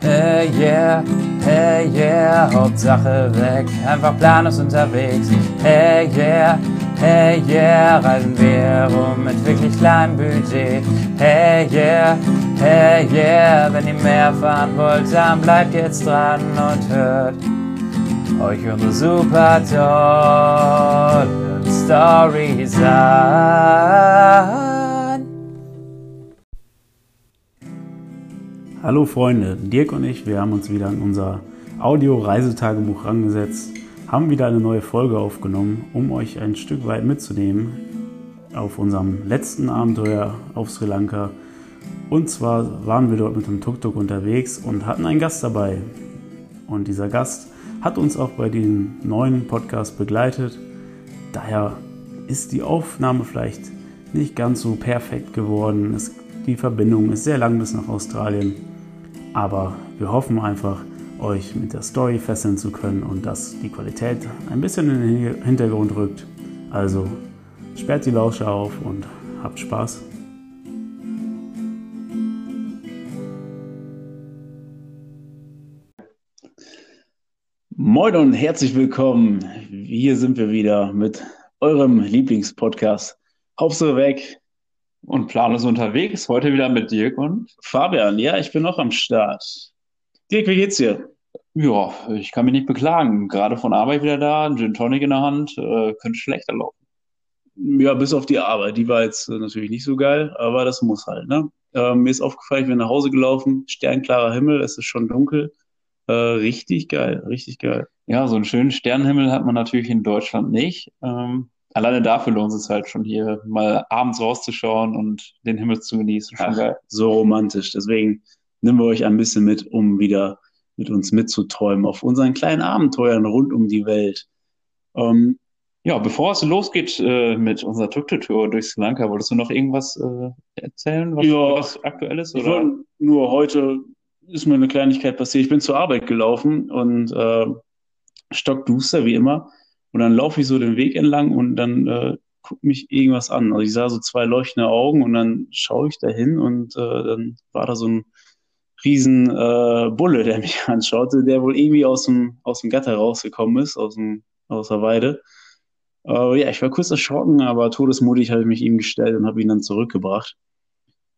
Hey yeah, hey yeah, Hauptsache weg, einfach planlos unterwegs. Hey yeah, hey yeah, reisen wir rum mit wirklich kleinem Budget. Hey yeah, hey yeah, wenn ihr mehr fahren wollt, dann bleibt jetzt dran und hört euch unsere super tollen Stories an. Hallo Freunde, Dirk und ich, wir haben uns wieder an unser Audio-Reisetagebuch rangesetzt, haben wieder eine neue Folge aufgenommen, um euch ein Stück weit mitzunehmen auf unserem letzten Abenteuer auf Sri Lanka. Und zwar waren wir dort mit dem Tuk-Tuk unterwegs und hatten einen Gast dabei. Und dieser Gast hat uns auch bei dem neuen Podcast begleitet. Daher ist die Aufnahme vielleicht nicht ganz so perfekt geworden. Es, die Verbindung ist sehr lang bis nach Australien. Aber wir hoffen einfach, euch mit der Story fesseln zu können und dass die Qualität ein bisschen in den Hintergrund rückt. Also sperrt die Lausche auf und habt Spaß. Moin und herzlich willkommen. Hier sind wir wieder mit eurem Lieblingspodcast. Hauptsache weg. Und planlos unterwegs. Heute wieder mit Dirk und Fabian, ja, ich bin noch am Start. Dirk, wie geht's dir? ja, ich kann mich nicht beklagen. Gerade von Arbeit wieder da, ein Gin Tonic in der Hand, äh, könnte schlechter laufen. Ja, bis auf die Arbeit. Die war jetzt äh, natürlich nicht so geil, aber das muss halt, ne? Ähm, mir ist aufgefallen, ich bin nach Hause gelaufen, sternklarer Himmel, es ist schon dunkel. Äh, richtig geil, richtig geil. Ja, so einen schönen Sternenhimmel hat man natürlich in Deutschland nicht. Ähm, alleine dafür lohnt es halt schon hier mal abends rauszuschauen und den Himmel zu genießen. Schon Ach, geil. so romantisch. Deswegen nehmen wir euch ein bisschen mit, um wieder mit uns mitzuträumen auf unseren kleinen Abenteuern rund um die Welt. Ähm, Ja, bevor es losgeht äh, mit unserer Tuk-Tuk-Tour durch Sri Lanka, wolltest du noch irgendwas äh, erzählen, was, Ja. was aktuell ist? Ich Oder? wollte nur heute ist mir eine Kleinigkeit passiert. Ich bin zur Arbeit gelaufen und äh, stockduster wie immer. Und dann laufe ich so den Weg entlang und dann äh, guckt mich irgendwas an. Also ich sah so zwei leuchtende Augen und dann schaue ich da hin und äh, dann war da so ein riesen äh, Bulle, der mich anschaute, der wohl irgendwie aus dem, aus dem Gatter rausgekommen ist, aus, dem, aus der Weide. Äh, ja, ich war kurz erschrocken, aber todesmutig habe ich mich ihm gestellt und habe ihn dann zurückgebracht.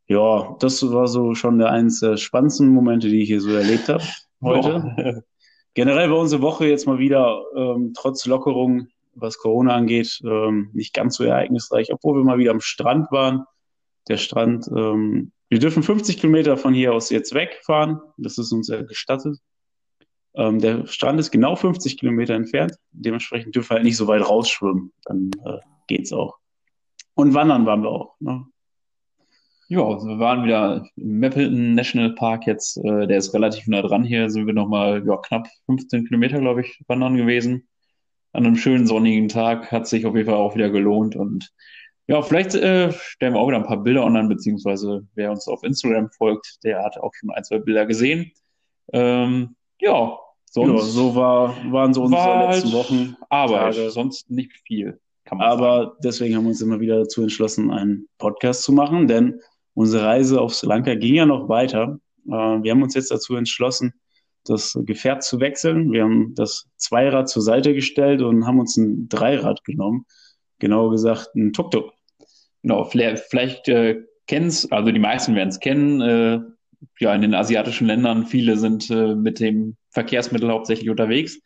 Ja, das war so schon der eins der spannendsten Momente, die ich hier so erlebt habe heute. Ja. Generell war unsere Woche jetzt mal wieder ähm, trotz Lockerung, was Corona angeht, ähm, nicht ganz so ereignisreich, obwohl wir mal wieder am Strand waren. Der Strand, ähm, wir dürfen 50 Kilometer von hier aus jetzt wegfahren. Das ist uns ja gestattet. Ähm, der Strand ist genau 50 Kilometer entfernt. Dementsprechend dürfen wir halt nicht so weit rausschwimmen. Dann äh, geht's auch. Und wandern waren wir auch. Ne? Ja, also wir waren wieder im Mapleton National Park jetzt, äh, der ist relativ nah dran hier, sind wir nochmal ja, knapp 15 Kilometer, glaube ich, wandern gewesen. An einem schönen sonnigen Tag hat sich auf jeden Fall auch wieder gelohnt und ja, vielleicht äh, stellen wir auch wieder ein paar Bilder online, beziehungsweise wer uns auf Instagram folgt, der hat auch schon ein, zwei Bilder gesehen. Ähm, ja, Ja, sonst so war, waren so unsere war letzten halt Wochen. Arbeit, Tage. sonst nicht viel, kann man sagen. Aber deswegen haben wir uns immer wieder dazu entschlossen, einen Podcast zu machen, denn unsere Reise auf Sri Lanka ging ja noch weiter. Äh, Wir haben uns jetzt dazu entschlossen, das Gefährt zu wechseln. Wir haben das Zweirad zur Seite gestellt und haben uns ein Dreirad genommen. Genauer gesagt, ein Tuk-Tuk. Genau, vielleicht, äh, kennen's, also die meisten werden es kennen, äh, ja, in den asiatischen Ländern, viele sind äh, mit dem Verkehrsmittel hauptsächlich unterwegs.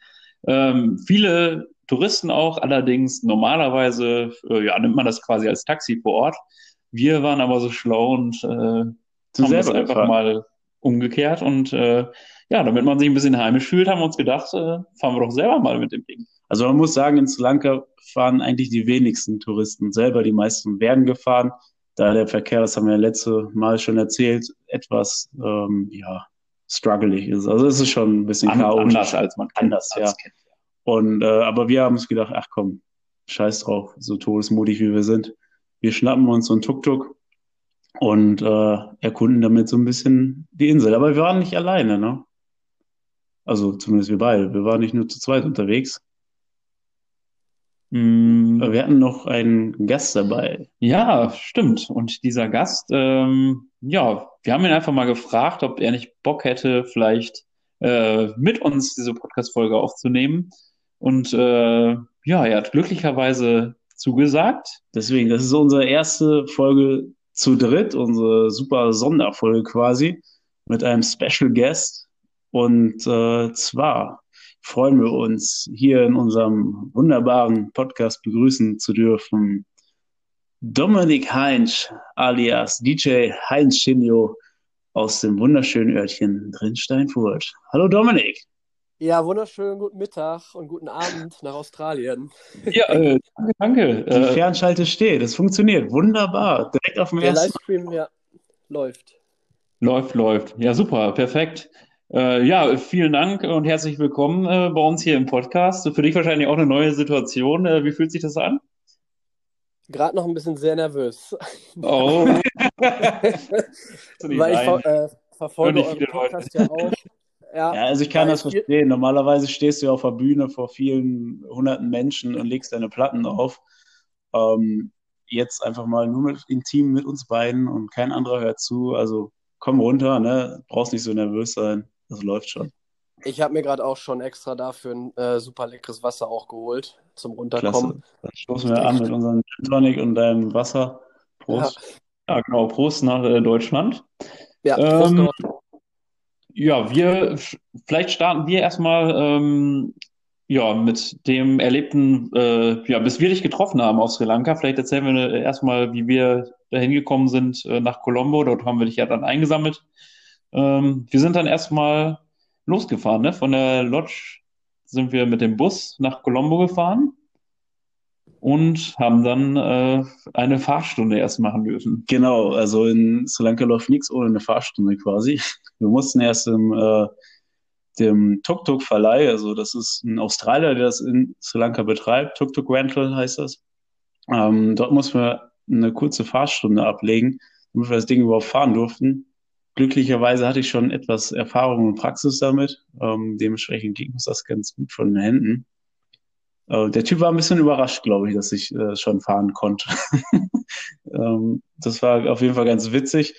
Ähm, viele Touristen auch, allerdings normalerweise, äh, ja, nimmt man das quasi als Taxi vor Ort. Wir waren aber so schlau und äh, haben das einfach gefahren. mal umgekehrt und äh, ja, damit man sich ein bisschen heimisch fühlt, haben wir uns gedacht, äh, fahren wir doch selber mal mit dem Ding. Also man muss sagen, in Sri Lanka fahren eigentlich die wenigsten Touristen selber. Die meisten werden gefahren, da der Verkehr, das haben wir letzte Mal schon erzählt, etwas ähm, ja, struggling ist. Also es ist schon ein bisschen An, chaotisch. anders als man Anders, ja. kennt. Und äh, aber wir haben uns gedacht, ach komm, scheiß drauf, so todesmutig wie wir sind. Wir schnappen uns so ein Tuk-Tuk und äh, erkunden damit so ein bisschen die Insel. Aber wir waren nicht alleine, ne? Also zumindest wir beide. Wir waren nicht nur zu zweit unterwegs. Mm, Wir hatten noch einen Gast dabei. Ja, stimmt. Und dieser Gast, ähm, ja, wir haben ihn einfach mal gefragt, ob er nicht Bock hätte, vielleicht äh, mit uns diese Podcast-Folge aufzunehmen. Und äh, ja, er hat glücklicherweise zugesagt. Deswegen, das ist unsere erste Folge zu dritt, unsere super Sonderfolge quasi mit einem Special Guest. Und äh, zwar freuen wir uns, hier in unserem wunderbaren Podcast begrüßen zu dürfen Dominik Heinz alias DJ Heinz Schinio aus dem wunderschönen Örtchen Drinsteinfurt. Hallo Dominik. Ja, wunderschönen guten Mittag und guten Abend nach Australien. Ja, äh, danke, danke. Die äh, Fernschalte steht, es funktioniert wunderbar. Direkt auf dem Der ersten. Livestream, ja, läuft. Läuft, läuft. Ja, super, perfekt. Äh, ja, vielen Dank und herzlich willkommen äh, bei uns hier im Podcast. Für dich wahrscheinlich auch eine neue Situation. Äh, wie fühlt sich das an? Gerade noch ein bisschen sehr nervös. Oh. Weil ich ver äh, verfolge euren Podcast ja auch. Ja, ja, also ich kann das verstehen. Normalerweise stehst du ja auf der Bühne vor vielen hunderten Menschen und legst deine Platten auf. Ähm, jetzt einfach mal nur mit intim mit uns beiden und kein anderer hört zu. Also komm runter, ne? Brauchst nicht so nervös sein. Das läuft schon. Ich habe mir gerade auch schon extra dafür ein äh, super leckeres Wasser auch geholt zum Runterkommen. Klasse. Dann stoßen wir an mit unserem Tonic und deinem Wasser. Prost. Ja, ja genau. Prost nach äh, Deutschland. Ja, Prost ähm, ja, wir, vielleicht starten wir erstmal ähm, ja, mit dem Erlebten, äh, ja, bis wir dich getroffen haben auf Sri Lanka. Vielleicht erzählen wir äh, erstmal, wie wir dahin gekommen sind äh, nach Colombo. Dort haben wir dich ja dann eingesammelt. Ähm, wir sind dann erstmal losgefahren, ne? Von der Lodge sind wir mit dem Bus nach Colombo gefahren und haben dann äh, eine Fahrstunde erst machen dürfen. Genau, also in Sri Lanka läuft nichts ohne eine Fahrstunde quasi. Wir mussten erst im äh, dem Tuk-Tuk-Verleih, also das ist ein Australier, der das in Sri Lanka betreibt, Tuk-Tuk Rental heißt das. Ähm, dort mussten wir eine kurze Fahrstunde ablegen, damit wir das Ding überhaupt fahren durften. Glücklicherweise hatte ich schon etwas Erfahrung und Praxis damit. Ähm, dementsprechend ging uns das ganz gut von den Händen. Äh, der Typ war ein bisschen überrascht, glaube ich, dass ich äh, schon fahren konnte. ähm, das war auf jeden Fall ganz witzig.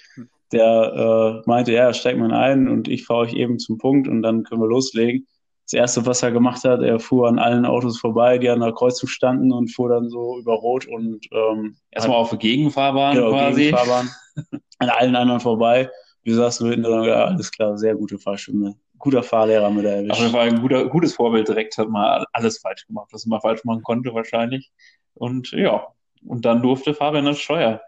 Der äh, meinte, ja, steigt mal ein und ich fahre euch eben zum Punkt und dann können wir loslegen. Das erste, was er gemacht hat, er fuhr an allen Autos vorbei, die an der Kreuzung standen und fuhr dann so über Rot und ähm, erstmal auf der Gegenfahrbahn genau, quasi. Gegenfahrbahn, an allen anderen vorbei wir saßen hinten und ja, alles klar, sehr gute Fahrstunde. Guter Fahrlehrer mit der erwischt. Aber war ein guter, gutes Vorbild direkt, hat mal alles falsch gemacht, was man falsch machen konnte wahrscheinlich. Und ja, und dann durfte Fabian das Steuer.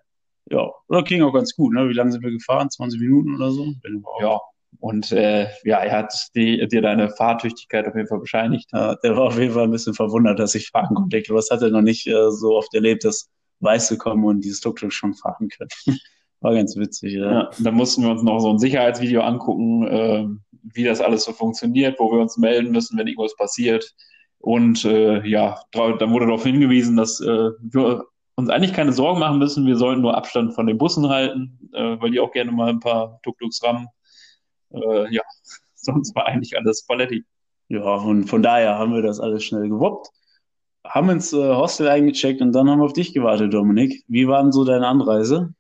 Ja, oder ging auch ganz gut, ne? Wie lange sind wir gefahren? 20 Minuten oder so? Ja, und äh, ja, er hat die, dir deine Fahrtüchtigkeit auf jeden Fall bescheinigt. Ja, der war auf jeden Fall ein bisschen verwundert, dass ich fahren konnte. Ich glaube, das hat er noch nicht äh, so oft erlebt, dass Weiße kommen und dieses Tuk-Tuk schon fahren können. War ganz witzig, ja. ja. Da mussten wir uns noch so ein Sicherheitsvideo angucken, äh, wie das alles so funktioniert, wo wir uns melden müssen, wenn irgendwas passiert. Und äh, ja, dann wurde darauf hingewiesen, dass äh, wir uns eigentlich keine Sorgen machen müssen. Wir sollten nur Abstand von den Bussen halten, äh, weil die auch gerne mal ein paar Tuk-Tuks rammen. Äh, ja, sonst war eigentlich alles Paletti. Ja, und von daher haben wir das alles schnell gewuppt, haben ins äh, Hostel eingecheckt und dann haben wir auf dich gewartet, Dominik. Wie war denn so deine Anreise?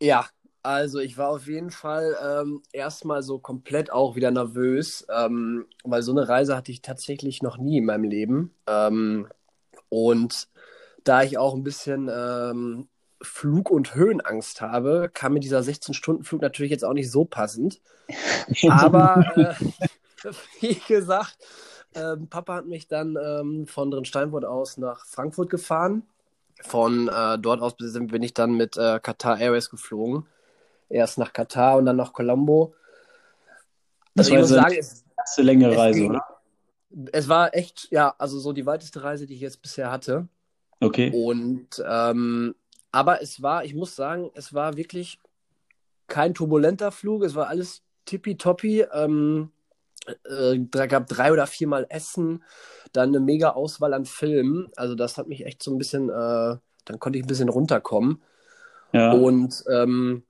Ja, also ich war auf jeden Fall ähm, erstmal so komplett auch wieder nervös, ähm, weil so eine Reise hatte ich tatsächlich noch nie in meinem Leben. Ähm, und da ich auch ein bisschen ähm, Flug- und Höhenangst habe, kam mir dieser 16-Stunden-Flug natürlich jetzt auch nicht so passend. Aber äh, wie gesagt, äh, Papa hat mich dann ähm, von Drinsteinfurt aus nach Frankfurt gefahren von äh, dort aus bin ich dann mit äh, Qatar Airways geflogen. Erst nach Katar und dann nach Colombo. Das also war ich muss sagen, es, erste längere Reise, ging, oder? Es war echt, ja, also so die weiteste Reise, die ich jetzt bisher hatte. Okay. Und ähm, aber es war, ich muss sagen, es war wirklich kein turbulenter Flug, es war alles tippitoppi. Ähm, äh, da gab drei oder viermal Essen, dann eine mega Auswahl an Filmen. Also das hat mich echt so ein bisschen, äh, dann konnte ich ein bisschen runterkommen. Ja. Und ähm,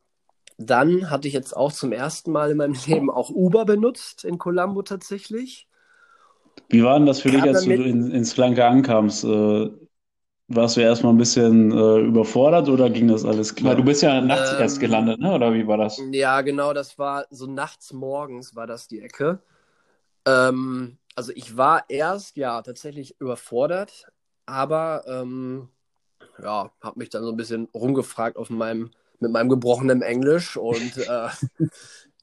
dann hatte ich jetzt auch zum ersten Mal in meinem Leben auch Uber benutzt in Colombo tatsächlich. Wie war denn das für dich, als du in, ins Flanke ankamst? Äh, warst du erstmal ein bisschen äh, überfordert oder ging das alles klar? Weil du bist ja nachts Ähm, erst gelandet, ne? Oder wie war das? Ja, genau, das war so nachts morgens war das die Ecke. Ähm, also ich war erst ja tatsächlich überfordert, aber ähm, ja, habe mich dann so ein bisschen rumgefragt auf meinem, mit meinem gebrochenen Englisch und äh,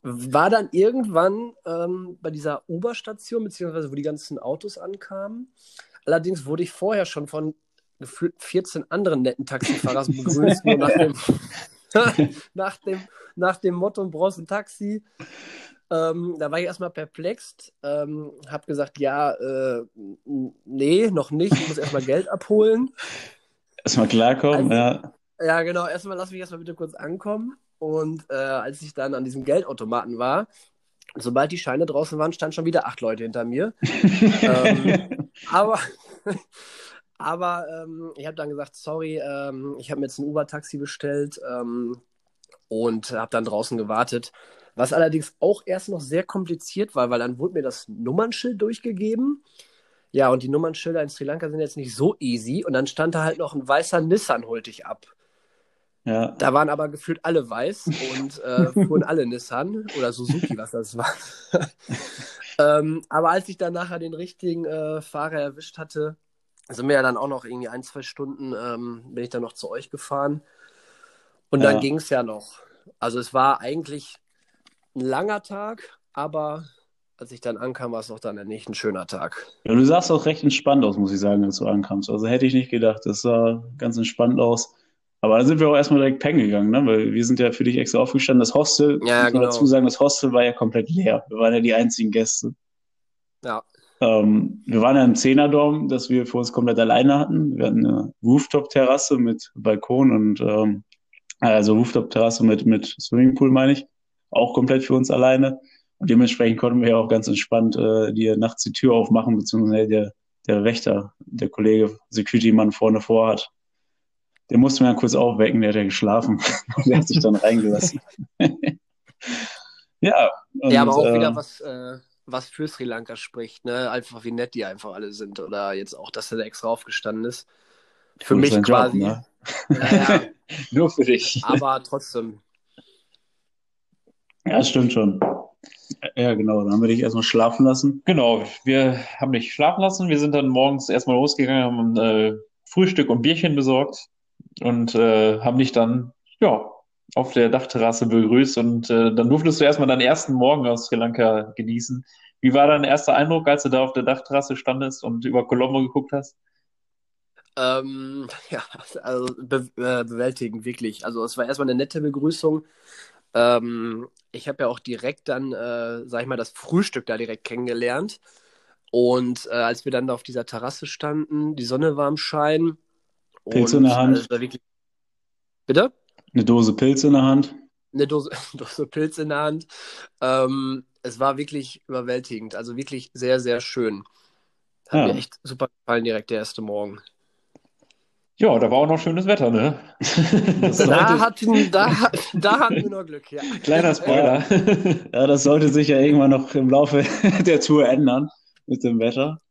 war dann irgendwann ähm, bei dieser Uber-Station, beziehungsweise wo die ganzen Autos ankamen. Allerdings wurde ich vorher schon von gefühlt 14 anderen netten Taxifahrern begrüßt, nur nach dem, nach dem, nach dem Motto, brauchst ein Taxi. Ähm, da war ich erstmal perplex, ähm, habe gesagt, ja, äh, nee, noch nicht, ich muss erstmal Geld abholen. Erstmal klarkommen, Also- ja. Ja, genau, erstmal lass mich erstmal bitte kurz ankommen. Und äh, als ich dann an diesem Geldautomaten war, sobald die Scheine draußen waren, standen schon wieder acht Leute hinter mir. ähm, aber aber ähm, ich habe dann gesagt, sorry, ähm, ich habe mir jetzt ein Uber-Taxi bestellt ähm, und habe dann draußen gewartet. Was allerdings auch erst noch sehr kompliziert war, weil dann wurde mir das Nummernschild durchgegeben. Ja, und die Nummernschilder in Sri Lanka sind jetzt nicht so easy. Und dann stand da halt noch ein weißer Nissan, holte ich ab. Ja. Da waren aber gefühlt alle weiß und äh, fuhren alle Nissan oder Suzuki, was das war. ähm, aber als ich dann nachher den richtigen äh, Fahrer erwischt hatte, sind wir ja dann auch noch irgendwie ein, zwei Stunden, ähm, bin ich dann noch zu euch gefahren. Und dann Ja. ging es ja noch. Also es war eigentlich ein langer Tag, aber als ich dann ankam, war es auch dann nicht ein schöner Tag. Ja, du sahst auch recht entspannt aus, muss ich sagen, als du ankamst. Also hätte ich nicht gedacht. Das sah ganz entspannt aus. Aber dann sind wir auch erstmal direkt pennen gegangen, ne? Weil wir sind ja für dich extra aufgestanden. Das Hostel, Ja, muss genau. dazu sagen, das Hostel war ja komplett leer. Wir waren ja die einzigen Gäste. Ja. Ähm, wir waren ja im Zehnerdorm, das wir für uns komplett alleine hatten. Wir hatten eine Rooftop-Terrasse mit Balkon und ähm, also Rooftop-Terrasse mit, mit Swimmingpool, meine ich. Auch komplett für uns alleine. Und dementsprechend konnten wir ja auch ganz entspannt äh, dir nachts die Tür aufmachen, beziehungsweise der, der Wächter, der Kollege, Security-Mann vorne vorhat. Den mussten wir ja kurz aufwecken, der hat ja geschlafen. der hat sich dann reingelassen. ja. Und, ja, aber auch äh, wieder was, äh, was für Sri Lanka spricht, ne? Einfach wie nett die einfach alle sind. Oder jetzt auch, dass er da extra aufgestanden ist. Für mich Job, quasi. ne? Ja, Nur für dich. aber trotzdem. Ja, stimmt schon. Ja, genau. Dann haben wir dich erstmal schlafen lassen. Genau, wir haben dich schlafen lassen. Wir sind dann morgens erstmal losgegangen, haben äh, Frühstück und Bierchen besorgt und äh, haben dich dann ja auf der Dachterrasse begrüßt und äh, dann durftest du erstmal deinen ersten Morgen aus Sri Lanka genießen. Wie war dein erster Eindruck, als du da auf der Dachterrasse standest und über Colombo geguckt hast? Ähm, ja, also be äh, bewältigend, wirklich. Also es war erstmal eine nette Begrüßung. Ähm, ich habe ja auch direkt dann, äh, sag ich mal, das Frühstück da direkt kennengelernt. Und äh, als wir dann da auf dieser Terrasse standen, die Sonne war am Schein. Pilze in der Hand. war wirklich... Bitte? Eine Dose Pilze in der Hand. eine Dose, Dose Pilz in der Hand. Ähm, es war wirklich überwältigend, also wirklich sehr, sehr schön. Hat Ja. mir echt super gefallen, direkt der erste Morgen. Ja, da war auch noch schönes Wetter, ne? Da hatten, da, da hatten wir noch Glück, ja. Kleiner Spoiler. ja, das sollte sich ja irgendwann noch im Laufe der Tour ändern mit dem Wetter.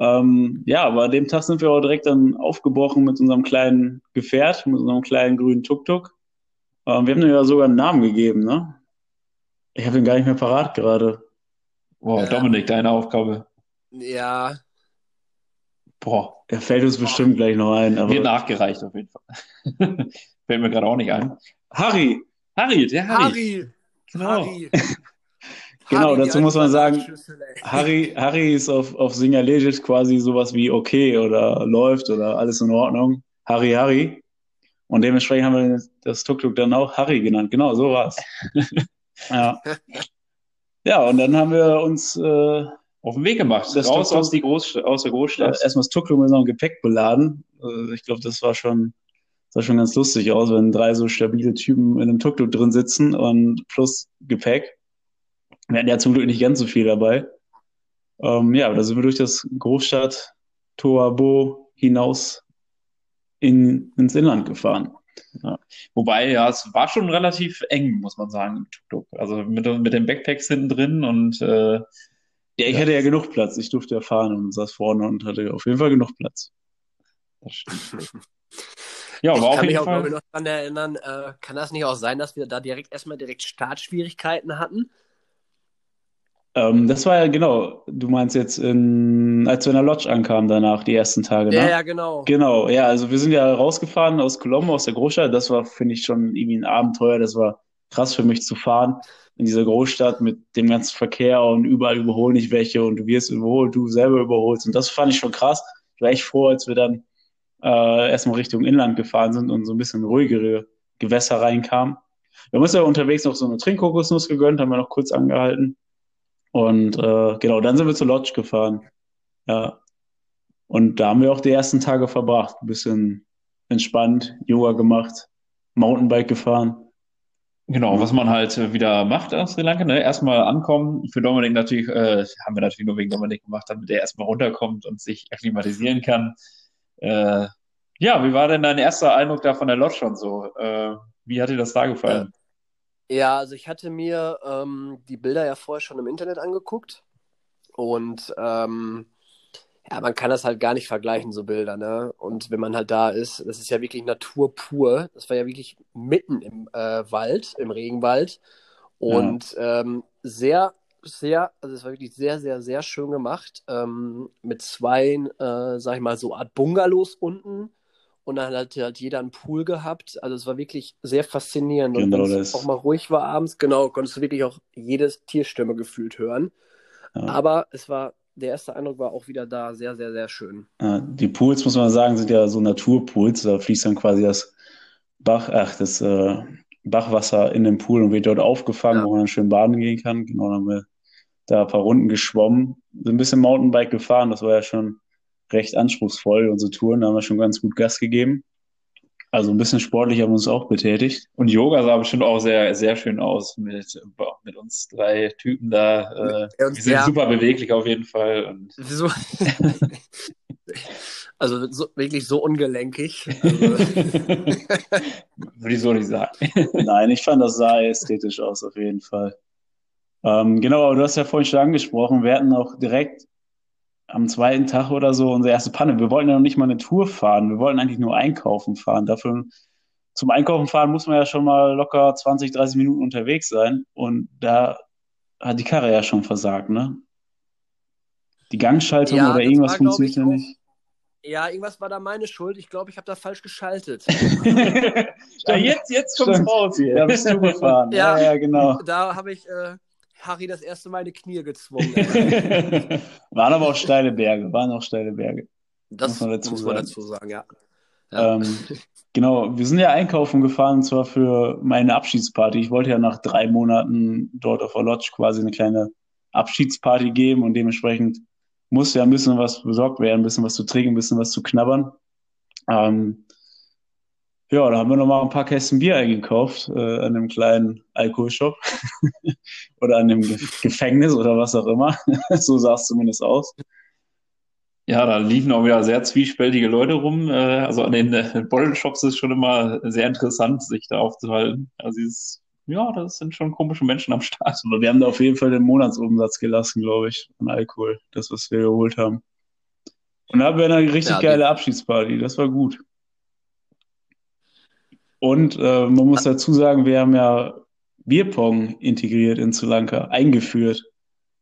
Ähm, ja, aber an dem Tag sind wir auch direkt dann aufgebrochen mit unserem kleinen Gefährt, mit unserem kleinen grünen Tuk-Tuk. Ähm, wir haben ihm ja sogar einen Namen gegeben, ne? Ich habe ihn gar nicht mehr parat gerade. Boah, Dominik, deine Aufgabe. Ja, Boah, Er fällt uns bestimmt gleich noch ein. Aber wird nachgereicht auf jeden Fall. Fällt mir gerade auch nicht ein. Harry, Harry, der Harry. Harry, Genau. Harry. Genau, Harry, dazu muss man sagen. Harry, Harry ist auf, auf Singalesisch quasi sowas wie okay oder läuft oder alles in Ordnung. Harry, Harry. Und dementsprechend haben wir das Tuk-Tuk dann auch Harry genannt. Genau, so war's. ja. ja, und dann haben wir uns äh, Auf den Weg gemacht. Das Raus aus, die Großst aus der Großstadt. erstmal das Tuk-Tuk mit unserem Gepäck beladen. Äh, ich glaube, das war schon, sah schon ganz lustig aus, wenn drei so stabile Typen in einem Tuk-Tuk drin sitzen und plus Gepäck. Wir hatten ja zum Glück nicht ganz so viel dabei. Ähm, ja, aber da sind wir durch das Großstadt Toabo hinaus in, ins Inland gefahren. Wobei, ja, es war schon relativ eng, muss man sagen, im Tuk-Tuk. Also mit, mit den Backpacks hinten drin und äh, Ja, ich hatte ja genug Platz. Ich durfte ja fahren und saß vorne und hatte auf jeden Fall genug Platz. Das stimmt. ja, ich aber kann auf mich jeden auch Fall. noch daran erinnern, äh, kann das nicht auch sein, dass wir da direkt erstmal direkt Startschwierigkeiten hatten? Ähm, das war ja genau, du meinst jetzt, in, als wir in der Lodge ankamen danach, die ersten Tage, Ja, ne? ja, genau. Genau, ja, also wir sind ja rausgefahren aus Colombo, aus der Großstadt. Das war, finde ich, schon irgendwie ein Abenteuer. Das war krass für mich zu fahren in dieser Großstadt mit dem ganzen Verkehr und überall überholen nicht welche und du wirst überholt, du selber überholst. Und das fand ich schon krass. Ich war echt froh, als wir dann äh, erstmal Richtung Inland gefahren sind und so ein bisschen ruhigere Gewässer reinkamen. Wir haben uns ja unterwegs noch so eine Trinkkokosnuss gegönnt, haben wir noch kurz angehalten. Und äh, genau, dann sind wir zur Lodge gefahren. Ja. Und da haben wir auch die ersten Tage verbracht. Ein bisschen entspannt, Yoga gemacht, Mountainbike gefahren. Genau, was man halt äh, wieder macht aus Sri Lanka, ne? Erstmal ankommen. Für Dominik natürlich, äh, haben wir natürlich nur wegen Dominik gemacht, damit er erstmal runterkommt und sich akklimatisieren kann. Äh, ja, wie war denn dein erster Eindruck da von der Lodge schon so? Äh, wie hat dir das da gefallen? Ja, also ich hatte mir ähm, die Bilder ja vorher schon im Internet angeguckt und ähm, ja, man kann das halt gar nicht vergleichen, so Bilder, ne? Und wenn man halt da ist, das ist ja wirklich Natur pur. Das war ja wirklich mitten im äh, Wald, im Regenwald und ähm, sehr, sehr, also es war wirklich sehr, sehr, sehr schön gemacht ähm, mit zwei, äh, sag ich mal, so Art Bungalows unten und dann hat halt jeder einen Pool gehabt. Also es war wirklich sehr faszinierend. Und Genau wenn das. es auch mal ruhig war abends, genau, konntest du wirklich auch jedes Tierstimme gefühlt hören. Ja. Aber es war, der erste Eindruck war auch wieder da sehr, sehr, sehr schön. Ja, die Pools, muss man sagen, sind ja so Naturpools. Da fließt dann quasi das Bach, ach, das äh, Bachwasser in den Pool und wird dort aufgefangen, Ja. wo man dann schön baden gehen kann. Genau, dann haben wir da ein paar Runden geschwommen, sind ein bisschen Mountainbike gefahren. Das war ja schon recht anspruchsvoll, unsere Touren. Da haben wir schon ganz gut Gas gegeben. Also ein bisschen sportlich haben wir uns auch betätigt. Und Yoga sah bestimmt auch sehr, sehr schön aus mit, mit uns drei Typen da. Äh, Ja, und wir sind sehr- super beweglich auf jeden Fall. Und Wieso? also so, wirklich so ungelenkig. Also, würde ich so nicht sagen. Nein, ich fand das sah ästhetisch aus, auf jeden Fall. Ähm, genau, aber du hast ja vorhin schon angesprochen, wir hatten auch direkt am zweiten Tag oder so unsere erste Panne. Wir wollten ja noch nicht mal eine Tour fahren, wir wollten eigentlich nur einkaufen fahren. Dafür, zum Einkaufen fahren muss man ja schon mal locker 20, 30 Minuten unterwegs sein und da hat die Karre ja schon versagt, ne? Die Gangschaltung Ja, oder irgendwas funktioniert ja nicht. ja, irgendwas war da meine Schuld. Ich glaube, ich habe da falsch geschaltet. Ja, jetzt, jetzt kommt's Stimmt. raus hier. Da bist du gefahren. Ja. ja, ja, genau. Da habe ich äh, Harry das erste Mal in die Knie gezwungen. Waren aber auch steile Berge, waren auch steile Berge. Das Muss man dazu muss man sagen. dazu sagen, ja. Ja. Ähm, genau, wir sind ja einkaufen gefahren, und zwar für meine Abschiedsparty. Ich wollte ja nach drei Monaten dort auf der Lodge quasi eine kleine Abschiedsparty geben und dementsprechend musste ja ein bisschen was besorgt werden, ein bisschen was zu trinken, ein bisschen was zu knabbern. Ähm, ja, da haben wir nochmal ein paar Kästen Bier eingekauft äh, an einem kleinen Alkoholshop oder an dem Ge Gefängnis oder was auch immer. so sah es zumindest aus. Ja, da liefen auch wieder sehr zwiespältige Leute rum. Äh, also an den äh, Bottle-Shops ist schon immer sehr interessant, sich da aufzuhalten. Also dieses, ja, das sind schon komische Menschen am Start. Aber wir haben da auf jeden Fall den Monatsumsatz gelassen, glaube ich, an Alkohol, das, was wir geholt haben. Und da haben wir eine richtig Ja, geile Abschiedsparty, das war gut. Und äh, man muss dazu sagen, wir haben ja Bierpong integriert in Sri Lanka, eingeführt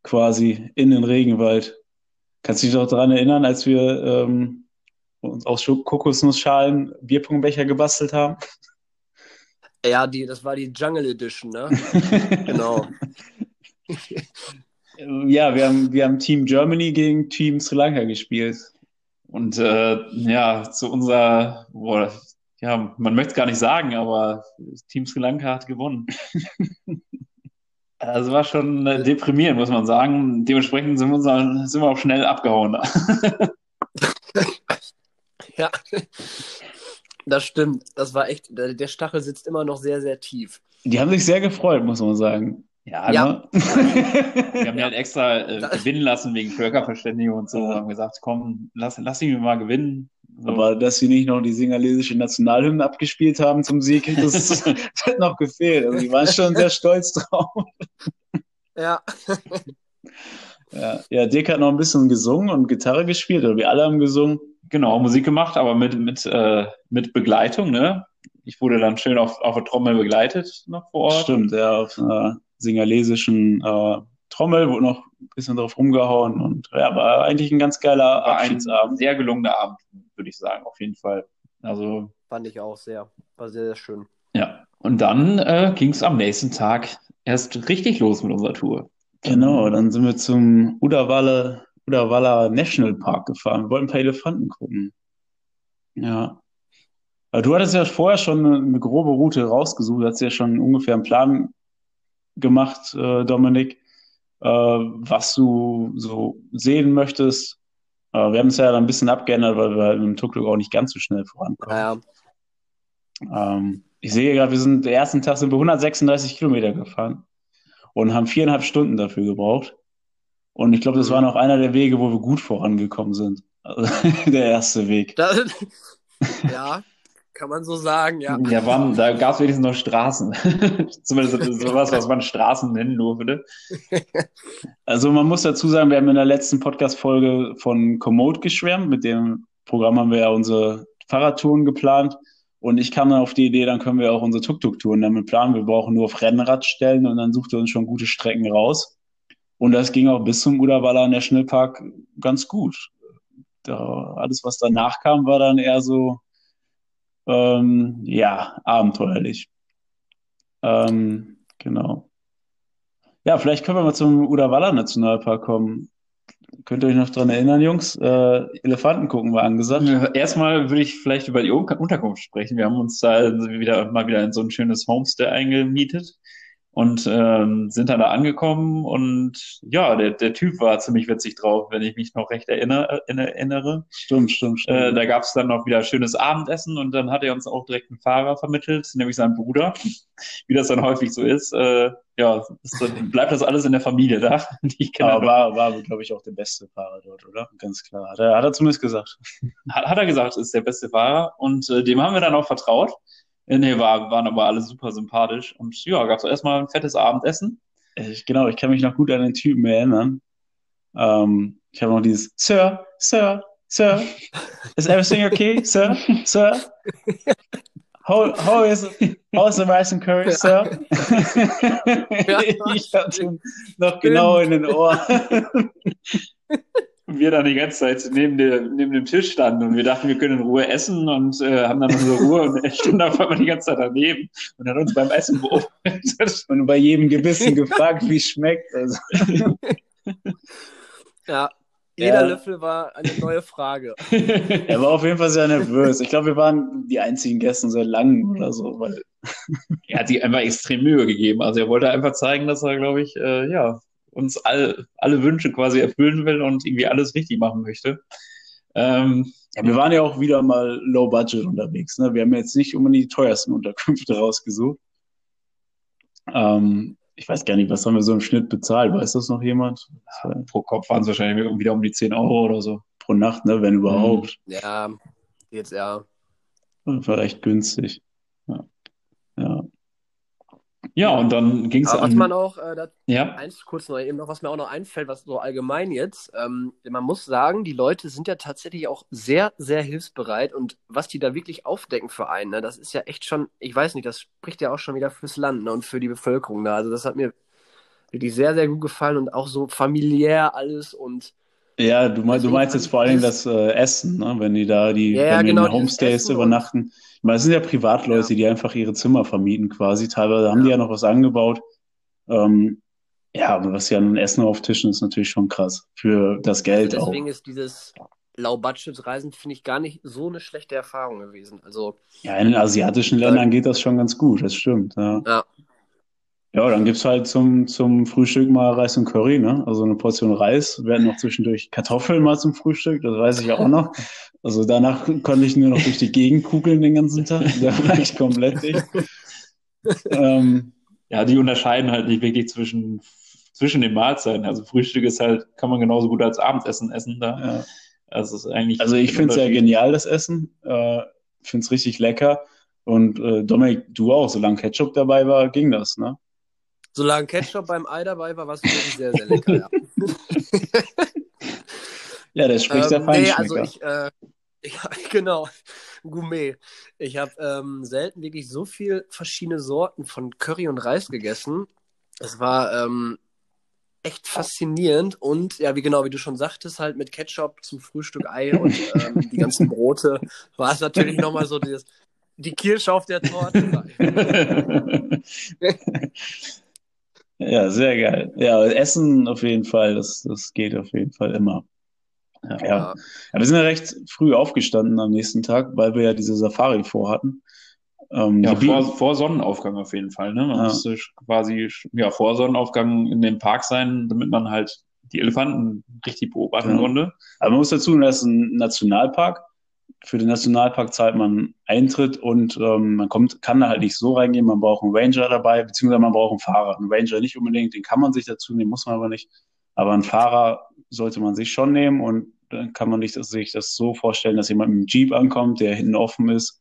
quasi in den Regenwald. Kannst du dich doch daran erinnern, als wir ähm, uns aus Kokosnussschalen Bierpongbecher gebastelt haben? ja, die, das war die Jungle Edition, ne? Genau. Ja, wir haben, wir haben Team Germany gegen Team Sri Lanka gespielt. Und äh, ja, zu unserer, boah, ja, man möchte es gar nicht sagen, aber Team Sri Lanka hat gewonnen. Also war schon äh, deprimierend, muss man sagen. Dementsprechend sind wir, uns, sind wir auch schnell abgehauen. Ja. Das stimmt. Das war echt, der, Stachel sitzt immer noch sehr, sehr tief. Die haben sich sehr gefreut, muss man sagen. Ja, Ja. Ne? Wir haben ja. halt extra äh, Das- gewinnen lassen wegen Völkerverständigung und so. Wir haben gesagt, komm, lass, lass ihn mal gewinnen. Aber dass sie nicht noch die singalesische Nationalhymne abgespielt haben zum Sieg, das hat noch gefehlt. Also die waren schon sehr stolz drauf. Ja. Ja, ja, Dick hat noch ein bisschen gesungen und Gitarre gespielt, oder wir alle haben gesungen. genau, Musik gemacht, aber mit, mit, äh, mit Begleitung, ne? Ich wurde dann schön auf, auf der Trommel begleitet noch vor Ort. Stimmt, ja, auf einer singalesischen äh, Trommel, wurde noch ein bisschen drauf rumgehauen und ja, war eigentlich ein ganz geiler War ein Abschiedsabend. sehr gelungener Abend, würde ich sagen, auf jeden Fall. Also, Fand ich auch sehr. War sehr, sehr schön. ja. Und dann äh, ging es am nächsten Tag erst richtig los mit unserer Tour. Genau, dann sind wir zum Udawalla, Udawalla National Park gefahren. Wir wollten ein paar Elefanten gucken. Ja. Aber du hattest ja vorher schon eine, eine grobe Route rausgesucht, hast ja schon ungefähr einen Plan gemacht, äh, Dominik, äh, was du so sehen möchtest. Äh, wir haben es ja dann ein bisschen abgeändert, weil wir halt mit dem Tuk-Tuk auch nicht ganz so schnell vorankommen. Naja, Ähm, ich sehe gerade, wir sind, den ersten Tag sind wir 136 Kilometer gefahren und haben viereinhalb Stunden dafür gebraucht. Und ich glaube, das war noch einer der Wege, wo wir gut vorangekommen sind. Also, der erste Weg. das, ja, kann man so sagen, ja. Ja, waren, da gab es wenigstens noch Straßen. Zumindest sowas, was man Straßen nennen durfte. Also man muss dazu sagen, wir haben in der letzten Podcast-Folge von Komoot geschwärmt. Mit dem Programm haben wir ja unsere Fahrradtouren geplant. Und ich kam dann auf die Idee, dann können wir auch unsere Tuk-Tuk-Touren damit planen. Wir brauchen nur auf Rennrad stellen und dann sucht er uns schon gute Strecken raus. Und das ging auch bis zum Udawalla National Park ganz gut. Da, alles, was danach kam, war dann eher so, ähm, ja, abenteuerlich. Ähm, genau. Ja, vielleicht können wir mal zum Udawalla Nationalpark kommen. Könnt ihr euch noch dran erinnern, Jungs? Äh, Elefanten gucken war angesagt. Erstmal würde ich vielleicht über die Un- Unterkunft sprechen. Wir haben uns da wieder mal wieder in so ein schönes Homestay eingemietet und ähm, sind dann da angekommen und ja, der, der Typ war ziemlich witzig drauf, wenn ich mich noch recht erinnere. erinnere. Stimmt, stimmt, stimmt. Äh, da gab es dann noch wieder schönes Abendessen und dann hat er uns auch direkt einen Fahrer vermittelt, nämlich seinen Bruder, wie das dann häufig so ist. Äh, ja, ist, bleibt das alles in der Familie da. Die Kinder Aber war, war glaube ich, auch der beste Fahrer dort, oder? Ganz klar. Hat er, hat er zumindest gesagt. hat, hat er gesagt, ist der beste Fahrer und äh, dem haben wir dann auch vertraut. Äh, Nee, war, waren aber alle super sympathisch und ja, gab es erstmal ein fettes Abendessen. Ich, genau, ich kann mich noch gut an den Typen erinnern. Ähm, ich habe noch dieses Sir, Sir, Sir, is everything okay, Sir, Sir? How, how is how's the rice and curry, Sir? ich hatte ihn noch genau in den Ohren. Und wir dann die ganze Zeit neben, der, neben dem Tisch standen und wir dachten, wir können in Ruhe essen und äh, haben dann unsere Ruhe und er stand auf einmal die ganze Zeit daneben und hat uns beim Essen beobachtet. Und bei jedem Gebissen gefragt, wie es schmeckt. Also, Ja, jeder Ja. Löffel war eine neue Frage. er war auf jeden Fall sehr nervös. Ich glaube, wir waren die einzigen Gäste seit langem oder so, weil er hat sich einfach extrem Mühe gegeben. Also er wollte einfach zeigen, dass er, glaube ich, äh, ja, uns all, alle Wünsche quasi erfüllen will und irgendwie alles richtig machen möchte. Ähm, Ja, wir waren ja auch wieder mal low budget unterwegs. Ne? Wir haben jetzt nicht unbedingt die teuersten Unterkünfte rausgesucht. Ähm, ich weiß gar nicht, was haben wir so im Schnitt bezahlt? Weiß das noch jemand? War pro Kopf waren es wahrscheinlich wieder um die 10 Euro oder so. pro Nacht, ne? wenn überhaupt. Ja, jetzt ja. Das war echt günstig. Ja. ja. Ja, und dann ging es Aber was an. man auch, äh, da, Ja, eins kurz noch eben noch, was mir auch noch einfällt, was so allgemein jetzt, ähm, man muss sagen, die Leute sind ja tatsächlich auch sehr, sehr hilfsbereit und was die da wirklich aufdecken für einen, ne, das ist ja echt schon, ich weiß nicht, das spricht ja auch schon wieder fürs Land ne, und für die Bevölkerung da. Also das hat mir wirklich sehr, sehr gut gefallen und auch so familiär alles und Ja, du, mein, du Deswegen meinst jetzt vor allem das- äh, Essen, ne? wenn die da die Ja, ja, die genau, Homestays übernachten. Ich meine, das sind ja Privatleute, die einfach ihre Zimmer vermieten quasi. Teilweise haben die Ja. ja noch was angebaut. Ähm, ja, aber was ja an Essen auftischen ist natürlich schon krass. Für das Geld also auch. deswegen ist dieses Low-Budget-Reisen, finde ich, gar nicht so eine schlechte Erfahrung gewesen. Also, Ja, in den asiatischen Ländern geht das schon ganz gut, das stimmt. Ja, ja. dann gibt's halt zum, zum Frühstück mal Reis und Curry, ne? Also eine Portion Reis. Wir hatten noch zwischendurch Kartoffeln mal zum Frühstück, das weiß ich auch noch. Also danach konnte ich nur noch durch die Gegend kugeln den ganzen Tag. Da war ich komplett dicht. ähm, ja, die unterscheiden halt nicht wirklich zwischen, zwischen den Mahlzeiten. Also Frühstück ist halt, kann man genauso gut als Abendessen essen da. ja. Also es ist eigentlich. Also ich finde es ja genial, das Essen. Äh, finde es richtig lecker. Und äh, Dominik, du auch, solange Ketchup dabei war, ging das, ne? Solange Ketchup beim Ei dabei war, war es wirklich sehr, sehr lecker, ja. Ja, der spricht der Ähm, nee, Feinschmecker. also ich, äh, ja, genau. Gourmet. Ich habe ähm, selten wirklich so viel verschiedene Sorten von Curry und Reis gegessen. Es war ähm, echt faszinierend und ja, wie genau, wie du schon sagtest, halt mit Ketchup zum Frühstück Ei und ähm, die ganzen Brote war es natürlich nochmal so dieses, die Kirsche auf der Torte. ja, sehr geil. Ja, Essen auf jeden Fall, das, das geht auf jeden Fall immer. Ja, ja. ja. wir sind ja recht früh aufgestanden am nächsten Tag, weil wir ja diese Safari vorhatten. Ähm, ja, vor, vor, Sonnenaufgang auf jeden Fall. Ne? Man ja. müsste quasi ja, vor Sonnenaufgang in dem Park sein, damit man halt die Elefanten richtig beobachten konnte. Aber man muss dazu das ist ein Nationalpark. Für den Nationalpark zahlt man Eintritt und ähm, man kommt, kann da halt nicht so reingehen. Man braucht einen Ranger dabei, beziehungsweise man braucht einen Fahrer. Einen Ranger nicht unbedingt, den kann man sich dazu nehmen, muss man aber nicht. Aber einen Fahrer sollte man sich schon nehmen und dann kann man sich das so vorstellen, dass jemand mit einem Jeep ankommt, der hinten offen ist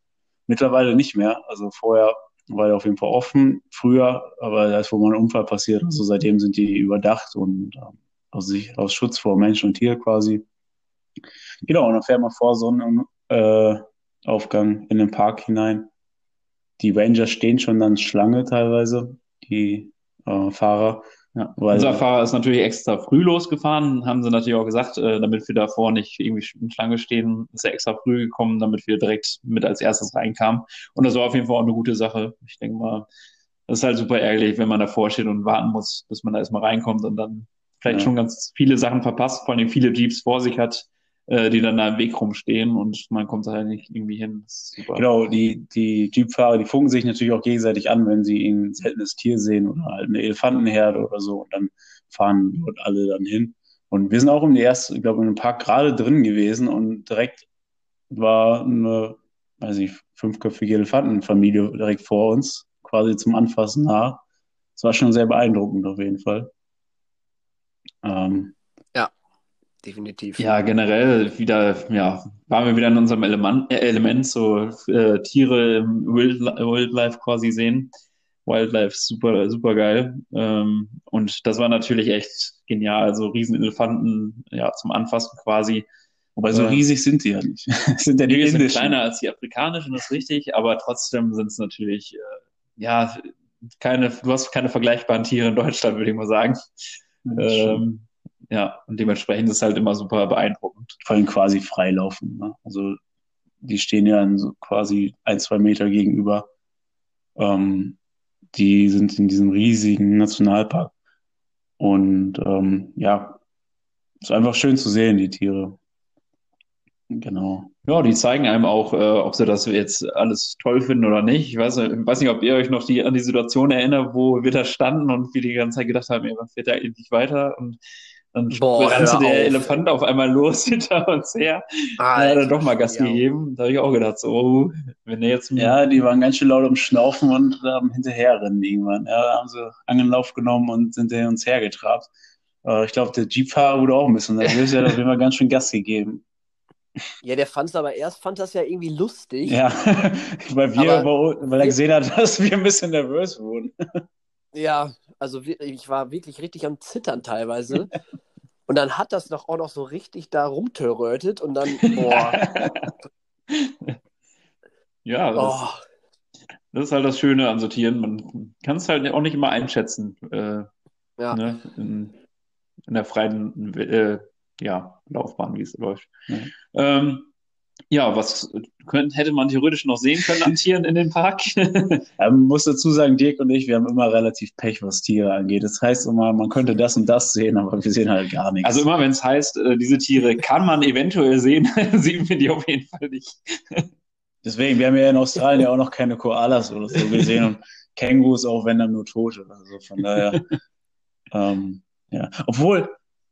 Mittlerweile nicht mehr. Also vorher war er auf jeden Fall offen, früher, aber da ist wohl mal ein Unfall passiert. Also seitdem sind die überdacht und äh, aus, sich, aus Schutz vor Mensch und Tier quasi. Genau, und dann fährt man vor Sonnenaufgang äh, in den Park hinein. Die Rangers stehen schon dann Schlange teilweise, die äh, Fahrer. Ja. Weil, Unser Fahrer ist natürlich extra früh losgefahren, haben sie natürlich auch gesagt, äh, damit wir davor nicht irgendwie in Schlange stehen, ist er extra früh gekommen, damit wir direkt mit als erstes reinkamen. Und das war auf jeden Fall auch eine gute Sache. Ich denke mal, das ist halt super ärgerlich, wenn man davor steht und warten muss, bis man da erstmal reinkommt und dann vielleicht ja. schon ganz viele Sachen verpasst, vor allem viele Jeeps vor sich hat, die dann da im Weg rumstehen und man kommt halt nicht irgendwie hin. Genau, die, die Jeepfahrer, die funken sich natürlich auch gegenseitig an, wenn sie ein seltenes Tier sehen oder halt eine Elefantenherde oder so und dann fahren dort alle dann hin. Und wir sind auch im ersten, ich glaube, in einem Park gerade drin gewesen und direkt war eine, weiß ich, fünfköpfige Elefantenfamilie direkt vor uns, quasi zum Anfassen nah. Das war schon sehr beeindruckend auf jeden Fall. Ähm, definitiv. Ja, generell wieder, ja, waren wir wieder in unserem Element, äh, Element so äh, Tiere im Wild, Wildlife quasi sehen. Wildlife super, super geil. Ähm, und das war natürlich echt genial. Also Riesenelefanten, ja, zum Anfassen quasi. Wobei so äh, riesig sind die ja nicht. sind ja die, die sind kleiner als die afrikanischen, das ist richtig, aber trotzdem sind es natürlich, äh, ja, keine, du hast keine vergleichbaren Tiere in Deutschland, würde ich mal sagen. Ähm, ja, und dementsprechend ist es halt immer super beeindruckend. Vor allem quasi freilaufen. Ne? Also die stehen ja so quasi ein, zwei Meter gegenüber. Ähm, die sind in diesem riesigen Nationalpark. Und ähm, ja, ist einfach schön zu sehen, die Tiere. Genau. Ja, die zeigen einem auch, äh, ob sie das jetzt alles toll finden oder nicht. Ich weiß, ich weiß nicht, ob ihr euch noch die, an die Situation erinnert, wo wir da standen und wir die ganze Zeit gedacht haben, ey, man fährt da endlich weiter und dann Boah, rannte der auf. Elefant auf einmal los hinter uns her. Ah, hat er doch mal Gas ja. gegeben. Da habe ich auch gedacht, so, oh, wenn der jetzt. Ja, die waren ganz schön laut am Schnaufen und haben hinterherrennen irgendwann. Ja, da haben sie Angenlauf genommen und sind hinter uns hergetrabt. Äh, ich glaube, der Jeep-Fahrer wurde auch ein bisschen nervös. Hat auf jeden Fall ganz schön Gas gegeben. Ja, der fand es aber erst, fand das ja irgendwie lustig. Ja, weil, wir, aber, weil er gesehen hat, dass wir ein bisschen nervös wurden. Ja, also ich war wirklich richtig am Zittern teilweise. Und dann hat das doch auch noch so richtig da rumtörrötet und dann, boah. ja, das, oh. das, ist halt das Schöne an Sortieren. Man kann es halt auch nicht immer einschätzen. Äh, ja. Ne, in, in, der freien äh, ja, Laufbahn, wie es läuft. Ja. Ähm, ja, was könnte, hätte man theoretisch noch sehen können an Tieren in den Park? Man muss dazu sagen, Dirk und ich, wir haben immer relativ Pech, was Tiere angeht. Das heißt immer, man könnte das und das sehen, aber wir sehen halt gar nichts. Also immer, wenn es heißt, äh, diese Tiere kann man eventuell sehen, sehen wir die auf jeden Fall nicht. Deswegen, wir haben ja in Australien ja auch noch keine Koalas oder so gesehen und Kängurus auch, wenn dann nur Tote. Also von daher, ähm, ja. Obwohl,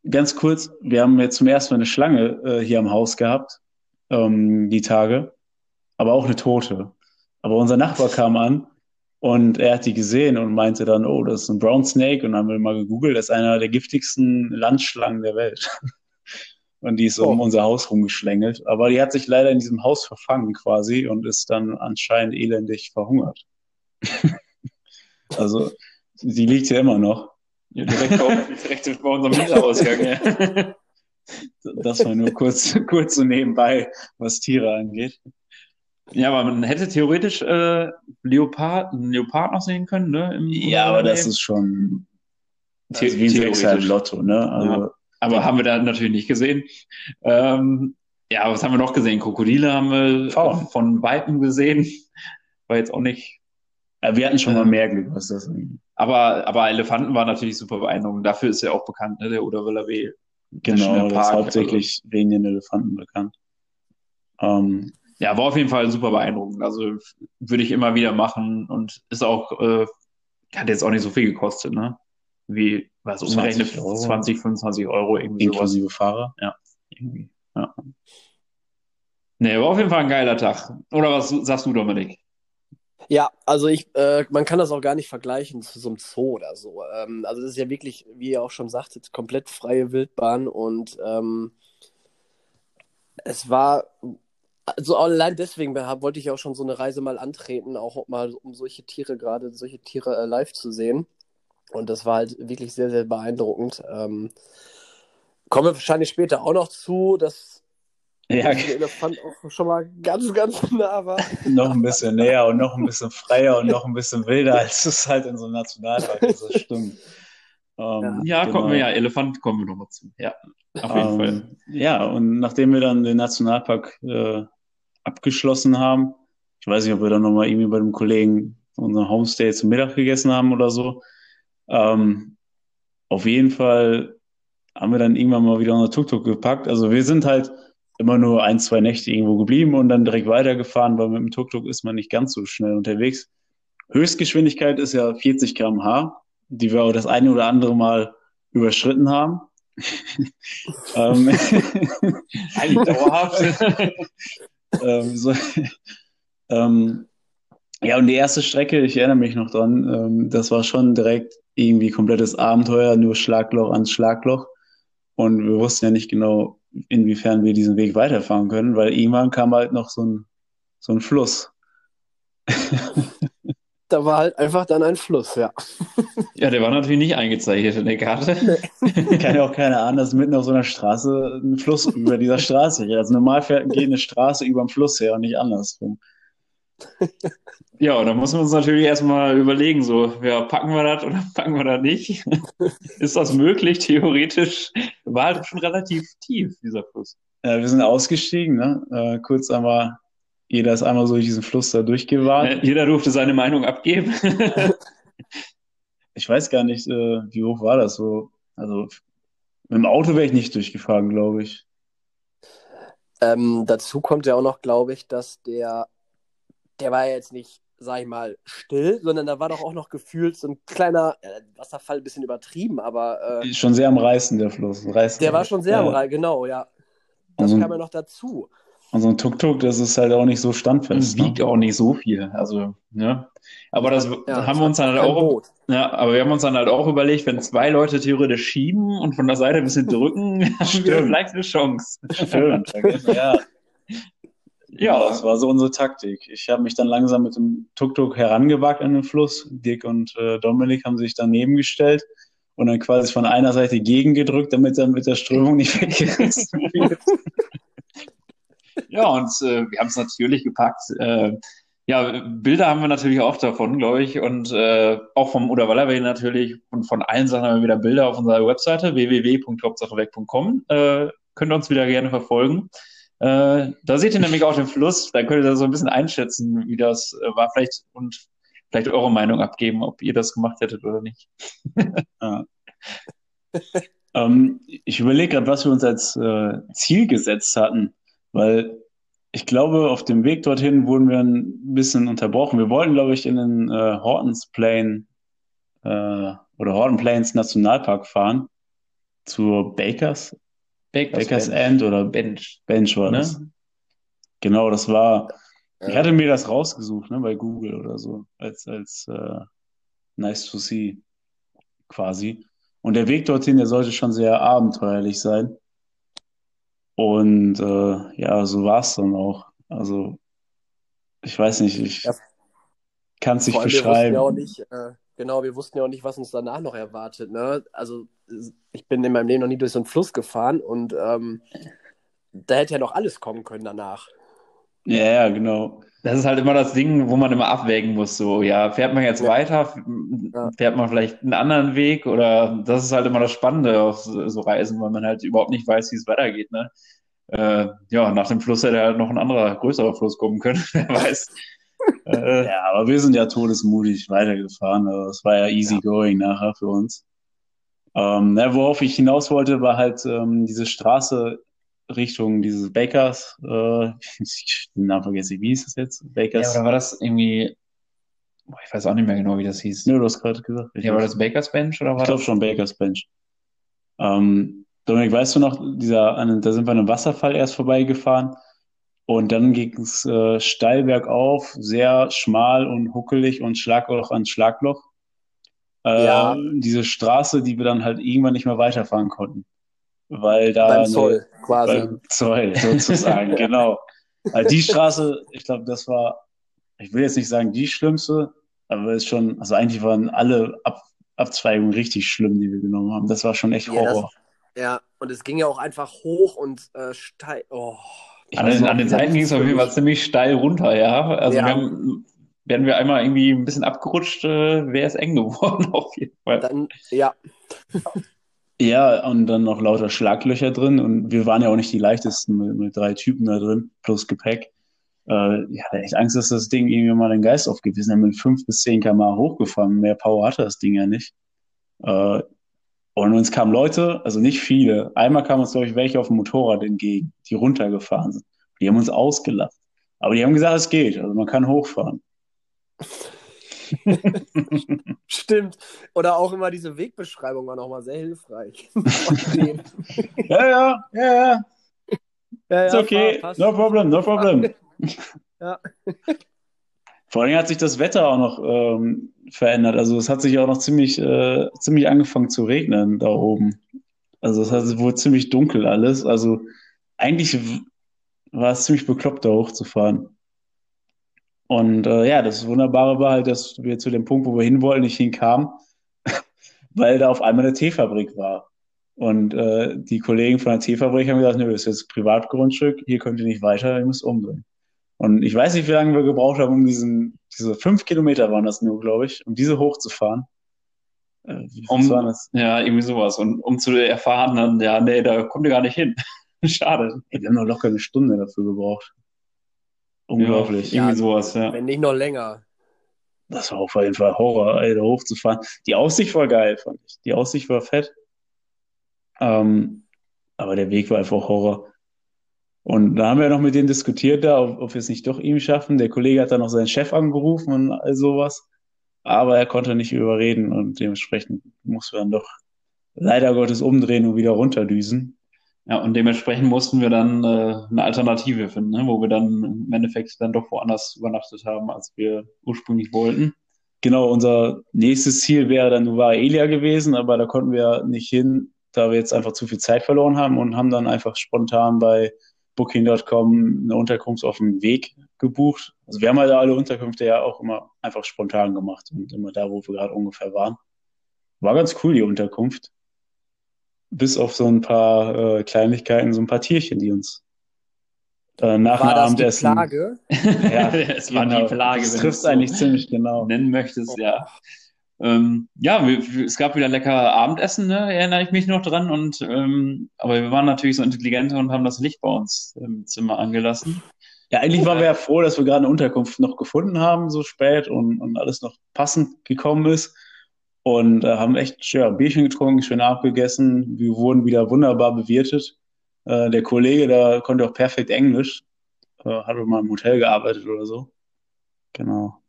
ganz kurz, wir haben jetzt zum ersten Mal eine Schlange äh, hier am Haus gehabt ähm, die Tage, aber auch eine Tote. Aber unser Nachbar kam an und er hat die gesehen und meinte dann, oh, das ist ein Brown Snake. Und dann haben wir mal gegoogelt, das ist einer der giftigsten Landschlangen der Welt. und die ist oh. um unser Haus rumgeschlängelt. Aber die hat sich leider in diesem Haus verfangen quasi und ist dann anscheinend elendig verhungert. also, sie liegt hier immer noch. Ja, direkt, auf, direkt bei unserem Mieterausgang. Ja. Das war nur kurz, kurz so nebenbei, was Tiere angeht. Ja, aber man hätte theoretisch äh, Leopard, einen Leopard noch sehen können, ne? Ja, aber das ist schon The- das ist wie ein theoretisch. Im Lotto, ne? Also, Ja. Aber haben wir da natürlich nicht gesehen. Ähm, ja, was haben wir noch gesehen? Krokodile haben wir auch von Weitem gesehen. War jetzt auch nicht. ja, wir hatten schon mal Ähm, mehr Glück, was das angeht. Aber, aber Elefanten war natürlich super beeindruckend. Dafür ist ja auch bekannt, ne? Der Oderwiller W. Genau, das ist Park, hauptsächlich wegen den Elefanten bekannt. Ähm, Ja, war auf jeden Fall super beeindruckend. Also würde ich immer wieder machen und ist auch, äh, hat jetzt auch nicht so viel gekostet, ne? Wie, was 20 umgerechnet Euro. 20, 25 Euro irgendwie sowas. inklusive Fahrer. Irgendwie. Ja. Nee, war auf jeden Fall ein geiler Tag. Oder was sagst du, Dominik? Ja, also ich, äh, man kann das auch gar nicht vergleichen zu so einem Zoo oder so. Ähm, also das ist ja wirklich, wie ihr auch schon sagtet, komplett freie Wildbahn und ähm, es war, also allein deswegen wollte ich auch schon so eine Reise mal antreten, auch mal um solche Tiere, gerade solche Tiere äh, live zu sehen. Und das war halt wirklich sehr, sehr beeindruckend. Ähm, kommen wir wahrscheinlich später auch noch zu, dass Ja, der Elefant auch schon mal ganz, ganz nah war. noch ein bisschen näher und noch ein bisschen freier und noch ein bisschen wilder, als es halt in so einem Nationalpark ist. Das stimmt. Ähm, Ja, genau. kommen wir ja, Elefant kommen wir nochmal zu. Ja, auf jeden Fall. Ähm, ja, und nachdem wir dann den Nationalpark äh, abgeschlossen haben, ich weiß nicht, ob wir dann nochmal irgendwie bei dem Kollegen unseren Homestay zum Mittag gegessen haben oder so. Ähm, auf jeden Fall haben wir dann irgendwann mal wieder unser Tuk-Tuk gepackt. Also wir sind halt immer nur ein, zwei Nächte irgendwo geblieben und dann direkt weitergefahren, weil mit dem Tuk-Tuk ist man nicht ganz so schnell unterwegs. Höchstgeschwindigkeit ist ja 40 km/h, die wir auch das eine oder andere Mal überschritten haben. ähm, Eigentlich dauerhaft. ähm, so, ähm, ja, und die erste Strecke, ich erinnere mich noch dran, ähm, das war schon direkt irgendwie komplettes Abenteuer, nur Schlagloch ans Schlagloch. Und wir wussten ja nicht genau, inwiefern wir diesen Weg weiterfahren können, weil irgendwann kam halt noch so ein, so ein Fluss. Da war halt einfach dann ein Fluss, ja. Ja, der war natürlich nicht eingezeichnet in der Karte. Kann ja auch keiner ahnen, dass mitten auf so einer Straße ein Fluss über dieser Straße geht. Also normal fährt, geht eine Straße über dem Fluss her und nicht andersrum. Ja, und da muss man uns natürlich erstmal überlegen, so, ja, packen wir das oder packen wir das nicht? Ist das möglich? Theoretisch war halt schon relativ tief, dieser Fluss. Ja, wir sind ausgestiegen, ne? Äh, kurz einmal, jeder ist einmal so durch diesen Fluss da durchgewart. Äh, Jeder durfte seine Meinung abgeben. Ich weiß gar nicht, äh, wie hoch war das so. Also mit dem Auto wäre ich nicht durchgefahren, glaube ich. Ähm, dazu kommt ja auch noch, glaube ich, dass der, der war ja jetzt nicht, sag ich mal, still, sondern da war doch auch noch gefühlt so ein kleiner äh, Wasserfall, ein bisschen übertrieben, aber äh, Schon sehr am Reißen, der Fluss. Reißt der war schon sehr am ja. Rhein, genau, ja. Das Also- kam ja noch dazu. Und so ein Tuk-Tuk, das ist halt auch nicht so Das standfest. wiegt Ne? auch nicht so viel. Also, ne? Aber das Ja, haben wir uns dann halt auch, Boot. ja, aber wir haben uns dann halt auch überlegt, wenn zwei Leute theoretisch schieben und von der Seite ein bisschen drücken, haben wir Stimmt. vielleicht eine Chance. Stimmt, ja. Ja, das war so unsere Taktik. Ich habe mich dann langsam mit dem Tuk-Tuk herangewagt an den Fluss. Dirk und äh, Dominik haben sich daneben gestellt und dann quasi von einer Seite gegengedrückt, damit er mit der Strömung nicht weggerissen wird. Ja, und äh, wir haben es natürlich gepackt. Äh, ja, Bilder haben wir natürlich auch davon, glaube ich, und äh, auch vom Oder Wallerway natürlich und von allen Sachen haben wir wieder Bilder auf unserer Webseite www.hauptsacheweg.com. Äh, könnt ihr uns wieder gerne verfolgen. Äh, da seht ihr nämlich auch den Fluss. Da könnt ihr da so ein bisschen einschätzen, wie das äh, war, vielleicht und vielleicht eure Meinung abgeben, ob ihr das gemacht hättet oder nicht. Ähm, ich überlege gerade, was wir uns als äh, Ziel gesetzt hatten, weil ich glaube, auf dem Weg dorthin wurden wir ein bisschen unterbrochen. Wir wollten, glaube ich, in den äh, Hortons Plain äh, oder Horton Plains Nationalpark fahren zur Bakers, Bakers End oder Bench. Bench war Ne? das. Genau, das war. Ich Ja. hatte mir das rausgesucht, ne, bei Google oder so, als als äh, nice to see quasi. Und der Weg dorthin, der sollte schon sehr abenteuerlich sein. Und äh, ja, so war es dann auch. Also ich weiß nicht, ich Ja. kann es nicht wir wussten beschreiben. ja auch nicht, äh, genau, wir wussten ja auch nicht, was uns danach noch erwartet. Ne? Also ich bin in meinem Leben noch nie durch so einen Fluss gefahren und ähm, da hätte ja noch alles kommen können danach. Ja, ja, genau. Das ist halt immer das Ding, wo man immer abwägen muss. So, ja, fährt man jetzt ja. weiter? Fährt man vielleicht einen anderen Weg? Oder das ist halt immer das Spannende auf so Reisen, weil man halt überhaupt nicht weiß, wie es weitergeht. Ne? Äh, ja, nach dem Fluss hätte halt noch ein anderer, größerer Fluss kommen können. Wer weiß. Äh, ja, aber wir sind ja todesmutig weitergefahren. Also das war ja easy ja. going nachher für uns. Ähm, ja, worauf ich hinaus wollte, war halt ähm, diese Straße Richtung dieses Bakers, äh, ich den Namen vergesse, wie hieß das jetzt? Bakers. Ja, oder war das irgendwie, boah, ich weiß auch nicht mehr genau, wie das hieß. Nö, du hast gerade gesagt. Ja, war das Bakers Bench oder was? Ich glaube schon Bakers Bench. Ähm, Dominik, weißt du noch, dieser, da sind wir an einem Wasserfall erst vorbeigefahren und dann ging es äh, steil bergauf, sehr schmal und huckelig und Schlagloch an Schlagloch. Äh, ja. Diese Straße, die wir dann halt irgendwann nicht mehr weiterfahren konnten weil da beim Zoll eine, quasi. Beim Zoll sozusagen, genau. Weil die Straße, ich glaube, das war, ich will jetzt nicht sagen die schlimmste, aber es ist schon, also eigentlich waren alle Ab Abzweigungen richtig schlimm, die wir genommen haben. Das war schon echt Horror. Ja, das, ja und es ging ja auch einfach hoch und äh, steil. Oh. An den, an den Seiten ging es auf jeden Fall ziemlich steil runter, ja. Also ja. wir haben, werden wir einmal irgendwie ein bisschen abgerutscht, äh, wäre es eng geworden auf jeden Fall. Dann, ja. Ja, und dann noch lauter Schlaglöcher drin. Und wir waren ja auch nicht die leichtesten mit, mit drei Typen da drin, plus Gepäck. Äh, ich hatte echt Angst, dass das Ding irgendwie mal den Geist aufgewiesen hat. Mit fünf bis zehn km hochgefahren. Mehr Power hatte das Ding ja nicht. Äh, und uns kamen Leute, also nicht viele. Einmal kamen uns, glaube ich, welche auf dem Motorrad entgegen, die runtergefahren sind. Die haben uns ausgelacht. Aber die haben gesagt, es geht. Also man kann hochfahren. Stimmt. Oder auch immer diese Wegbeschreibung war nochmal sehr hilfreich. ja, ja, ja, ja. Ja, ja, Ist okay, passt. no problem, no problem. ja. Vor allem hat sich das Wetter auch noch ähm, verändert. Also es hat sich auch noch ziemlich, äh, ziemlich angefangen zu regnen da oben. Also es wurde ziemlich dunkel alles. Also eigentlich war es ziemlich bekloppt, da hochzufahren. Und äh, ja, das Wunderbare war halt, dass wir zu dem Punkt, wo wir hin wollten, nicht hinkamen, weil da auf einmal eine Teefabrik war. Und äh, die Kollegen von der Teefabrik haben gesagt, nö, das ist jetzt Privatgrundstück, hier könnt ihr nicht weiter, ihr müsst umdrehen. Und ich weiß nicht, wie lange wir gebraucht haben, um diesen, diese fünf Kilometer waren das nur, glaube ich, um diese hochzufahren. Äh, um, Ja, irgendwie sowas. Und um zu erfahren, dann, ja, nee, da kommt ihr gar nicht hin. Schade. Ey, wir haben noch locker eine Stunde dafür gebraucht. Unglaublich. Ja, irgendwie sowas, ja. Wenn nicht noch länger. Das war auf jeden Fall Horror, ey, da hochzufahren. Die Aussicht war geil, fand ich. Die Aussicht war fett. Ähm, aber der Weg war einfach Horror. Und da haben wir noch mit denen diskutiert, da, ob, ob wir es nicht doch ihm schaffen. Der Kollege hat dann noch seinen Chef angerufen und all sowas. Aber er konnte nicht überreden und dementsprechend mussten wir dann doch leider Gottes umdrehen und wieder runterdüsen. Ja, und dementsprechend mussten wir dann äh, eine Alternative finden, ne? wo wir dann im Endeffekt dann doch woanders übernachtet haben, als wir ursprünglich wollten. Genau, unser nächstes Ziel wäre dann Nueva Elia gewesen, aber da konnten wir nicht hin, da wir jetzt einfach zu viel Zeit verloren haben und haben dann einfach spontan bei Booking.com eine Unterkunft auf dem Weg gebucht. Also wir haben halt alle Unterkünfte ja auch immer einfach spontan gemacht und immer da, wo wir gerade ungefähr waren. War ganz cool, die Unterkunft bis auf so ein paar äh, Kleinigkeiten, so ein paar Tierchen, die uns äh, nach war dem Abendessen. Die Plage? ja, es war genau. die Plage. Das trifft so eigentlich ziemlich genau. Nennen möchtest, oh. ja. Ähm, ja, wir, es gab wieder lecker Abendessen, ne, erinnere ich mich noch dran. Und ähm, aber wir waren natürlich so intelligent und haben das Licht bei uns im Zimmer angelassen. Ja, eigentlich waren wir ja froh, dass wir gerade eine Unterkunft noch gefunden haben, so spät und, und alles noch passend gekommen ist und äh, haben echt ja, Bierchen getrunken, schön abgegessen. Wir wurden wieder wunderbar bewirtet. Äh, der Kollege, da konnte auch perfekt Englisch, äh, hat mal im Hotel gearbeitet oder so. Genau.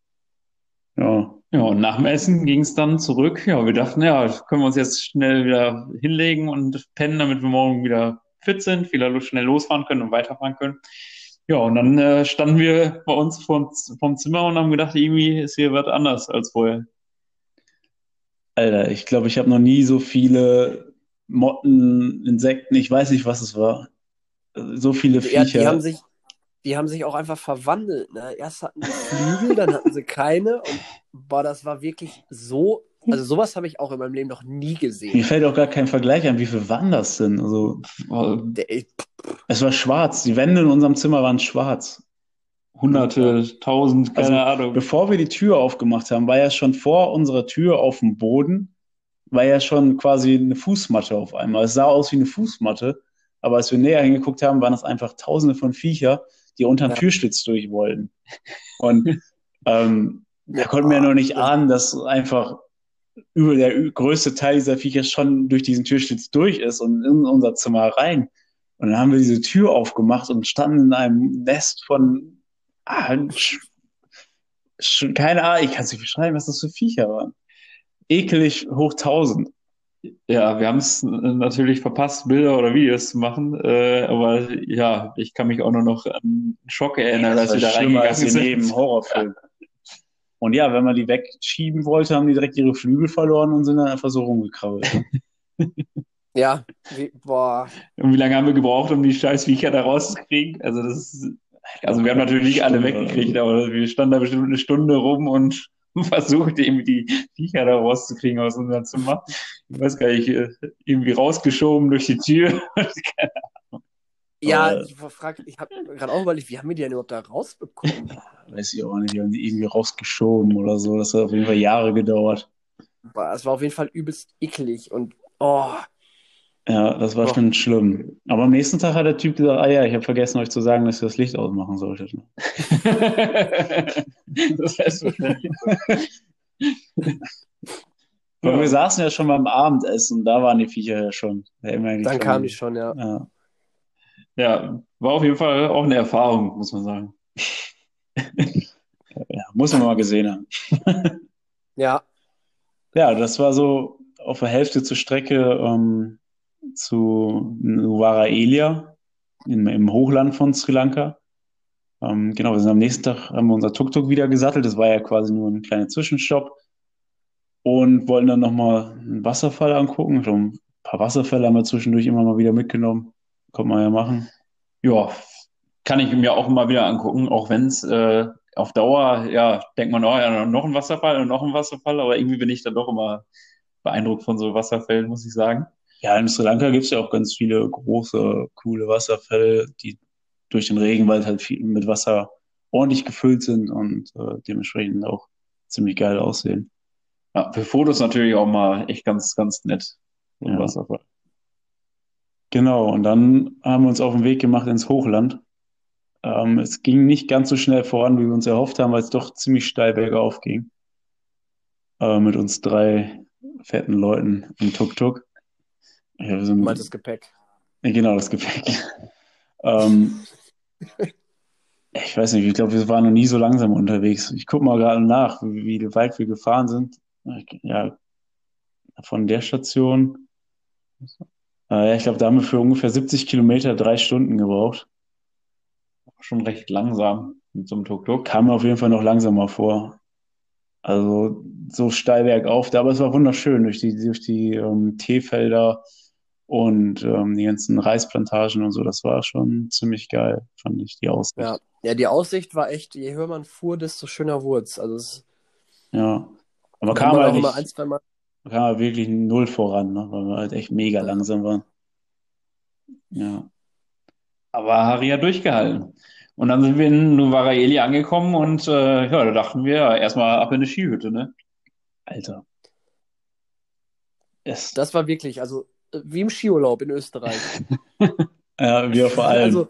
Ja. Ja, und nach dem Essen ging es dann zurück. Ja, wir dachten, ja, können wir uns jetzt schnell wieder hinlegen und pennen, damit wir morgen wieder fit sind, wieder schnell losfahren können und weiterfahren können. Ja, und dann äh, standen wir bei uns vom, vom Zimmer und haben gedacht, irgendwie ist hier was anders als vorher. Alter, ich glaube, ich habe noch nie so viele Motten, Insekten, ich weiß nicht, was es war. So viele Viecher. Ja, die haben sich, die haben sich auch einfach verwandelt. Ne? Erst hatten sie Flügel, dann hatten sie keine. Und boah, das war wirklich so. Also sowas habe ich auch in meinem Leben noch nie Mir gesehen. fällt auch gar kein Vergleich an, wie viele waren das denn? Also, Der, es war schwarz. Die Wände in unserem Zimmer waren schwarz. Hunderte, tausend, keine Also, Ahnung. Bevor wir die Tür aufgemacht haben, war ja schon vor unserer Tür auf dem Boden, war ja schon quasi eine Fußmatte auf einmal. Es sah aus wie eine Fußmatte, aber als wir näher hingeguckt haben, waren das einfach tausende von Viecher, die unter den Ja. Türschlitz durch wollten. Und ähm, da konnten wir noch nicht ahnen, dass einfach über der größte Teil dieser Viecher schon durch diesen Türschlitz durch ist und in unser Zimmer rein. Und dann haben wir diese Tür aufgemacht und standen in einem Nest von, ah, keine Ahnung, ich kann es nicht beschreiben, was das für Viecher waren. Ekelig hoch tausend. Ja, wir haben es natürlich verpasst, Bilder oder Videos zu machen, äh, aber ja, ich kann mich auch nur noch an Schock erinnern, Das als wir da reingegangen als in sind. jedem Horrorfilm. Und ja, wenn man die wegschieben wollte, haben die direkt ihre Flügel verloren und sind dann einfach so rumgekrabbelt. ja, wie, boah. Und wie lange haben wir gebraucht, um die scheiß Viecher da rauszukriegen? Also das ist, also wir haben natürlich nicht alle weggekriegt, aber wir standen da bestimmt eine Stunde rum und versucht irgendwie die Viecher da rauszukriegen aus unserem Zimmer. Ich weiß gar nicht, äh, irgendwie rausgeschoben durch die Tür. Ja, Aber- ich frag, ich habe gerade auch überlegt, wie haben wir die denn überhaupt da rausbekommen? Weiß ich auch nicht, die haben die irgendwie rausgeschoben oder so. Das hat auf jeden Fall Jahre gedauert. Boah, Es war auf jeden Fall übelst eklig und oh, Ja, das war Boah. schon schlimm. Aber am nächsten Tag hat der Typ gesagt, ah ja, ich habe vergessen euch zu sagen, dass ihr das Licht ausmachen solltet. das heißt wahrscheinlich. Aber wir saßen ja schon beim Abendessen, da waren die Viecher ja schon. Eigentlich dann schon- kam die schon, ja. Ja. Ja, war auf jeden Fall auch eine Erfahrung, muss man sagen. ja, muss man mal gesehen haben. Ja, Ja, das war so auf der Hälfte zur Strecke ähm, zu Nuwara Elia im, im Hochland von Sri Lanka. Ähm, genau, wir sind am nächsten Tag, haben wir unser Tuk-Tuk wieder gesattelt. Das war ja quasi nur ein kleiner Zwischenstopp. Und wollten dann nochmal einen Wasserfall angucken. Schon ein paar Wasserfälle haben wir zwischendurch immer mal wieder mitgenommen. Konnte man ja machen. Ja, kann ich mir auch immer wieder angucken, auch wenn es äh, auf Dauer, ja, denkt man, oh ja, noch ein Wasserfall und noch ein Wasserfall, aber irgendwie bin ich dann doch immer beeindruckt von so Wasserfällen, muss ich sagen. Ja, in Sri Lanka gibt es ja auch ganz viele große, coole Wasserfälle, die durch den Regenwald halt viel mit Wasser ordentlich gefüllt sind und äh, dementsprechend auch ziemlich geil aussehen. Ja, für Fotos natürlich auch mal echt ganz, ganz nett. So ein Ja. Wasserfall. Genau, und dann haben wir uns auf den Weg gemacht ins Hochland. Ähm, es ging nicht ganz so schnell voran, wie wir uns erhofft haben, weil es doch ziemlich steil bergauf ging. Äh, mit uns drei fetten Leuten im Tuk-Tuk. Ja, wir sind meintes Gepäck. Ja, genau, das Gepäck. ähm, ich weiß nicht, ich glaube, wir waren noch nie so langsam unterwegs. Ich gucke mal gerade nach, wie, wie weit wir gefahren sind. Ja, von der Station. Äh, ich glaube, da haben wir für ungefähr 70 Kilometer drei Stunden gebraucht. Schon recht langsam mit so einem Tuk-Tuk. Kam mir auf jeden Fall noch langsamer vor. Also so steil bergauf, aber es war wunderschön durch die, durch die ähm, Teefelder und ähm, die ganzen Reisplantagen und so. Das war schon ziemlich geil, fand ich, die Aussicht. Ja. ja, die Aussicht war echt, je höher man fuhr, desto schöner wurde es. Also es Ja. Aber kam wir halt nicht, ein, zwei Mal. kam halt wirklich null voran, ne? Weil wir halt echt mega langsam waren. Ja. Aber Harry hat durchgehalten. Und dann sind wir in Nuwara-Eli angekommen und äh, ja, da dachten wir ja, erstmal ab in eine Skihütte, ne? Alter. Es, Das war wirklich, also wie im Skiurlaub in Österreich. ja, wir vor allem. Also,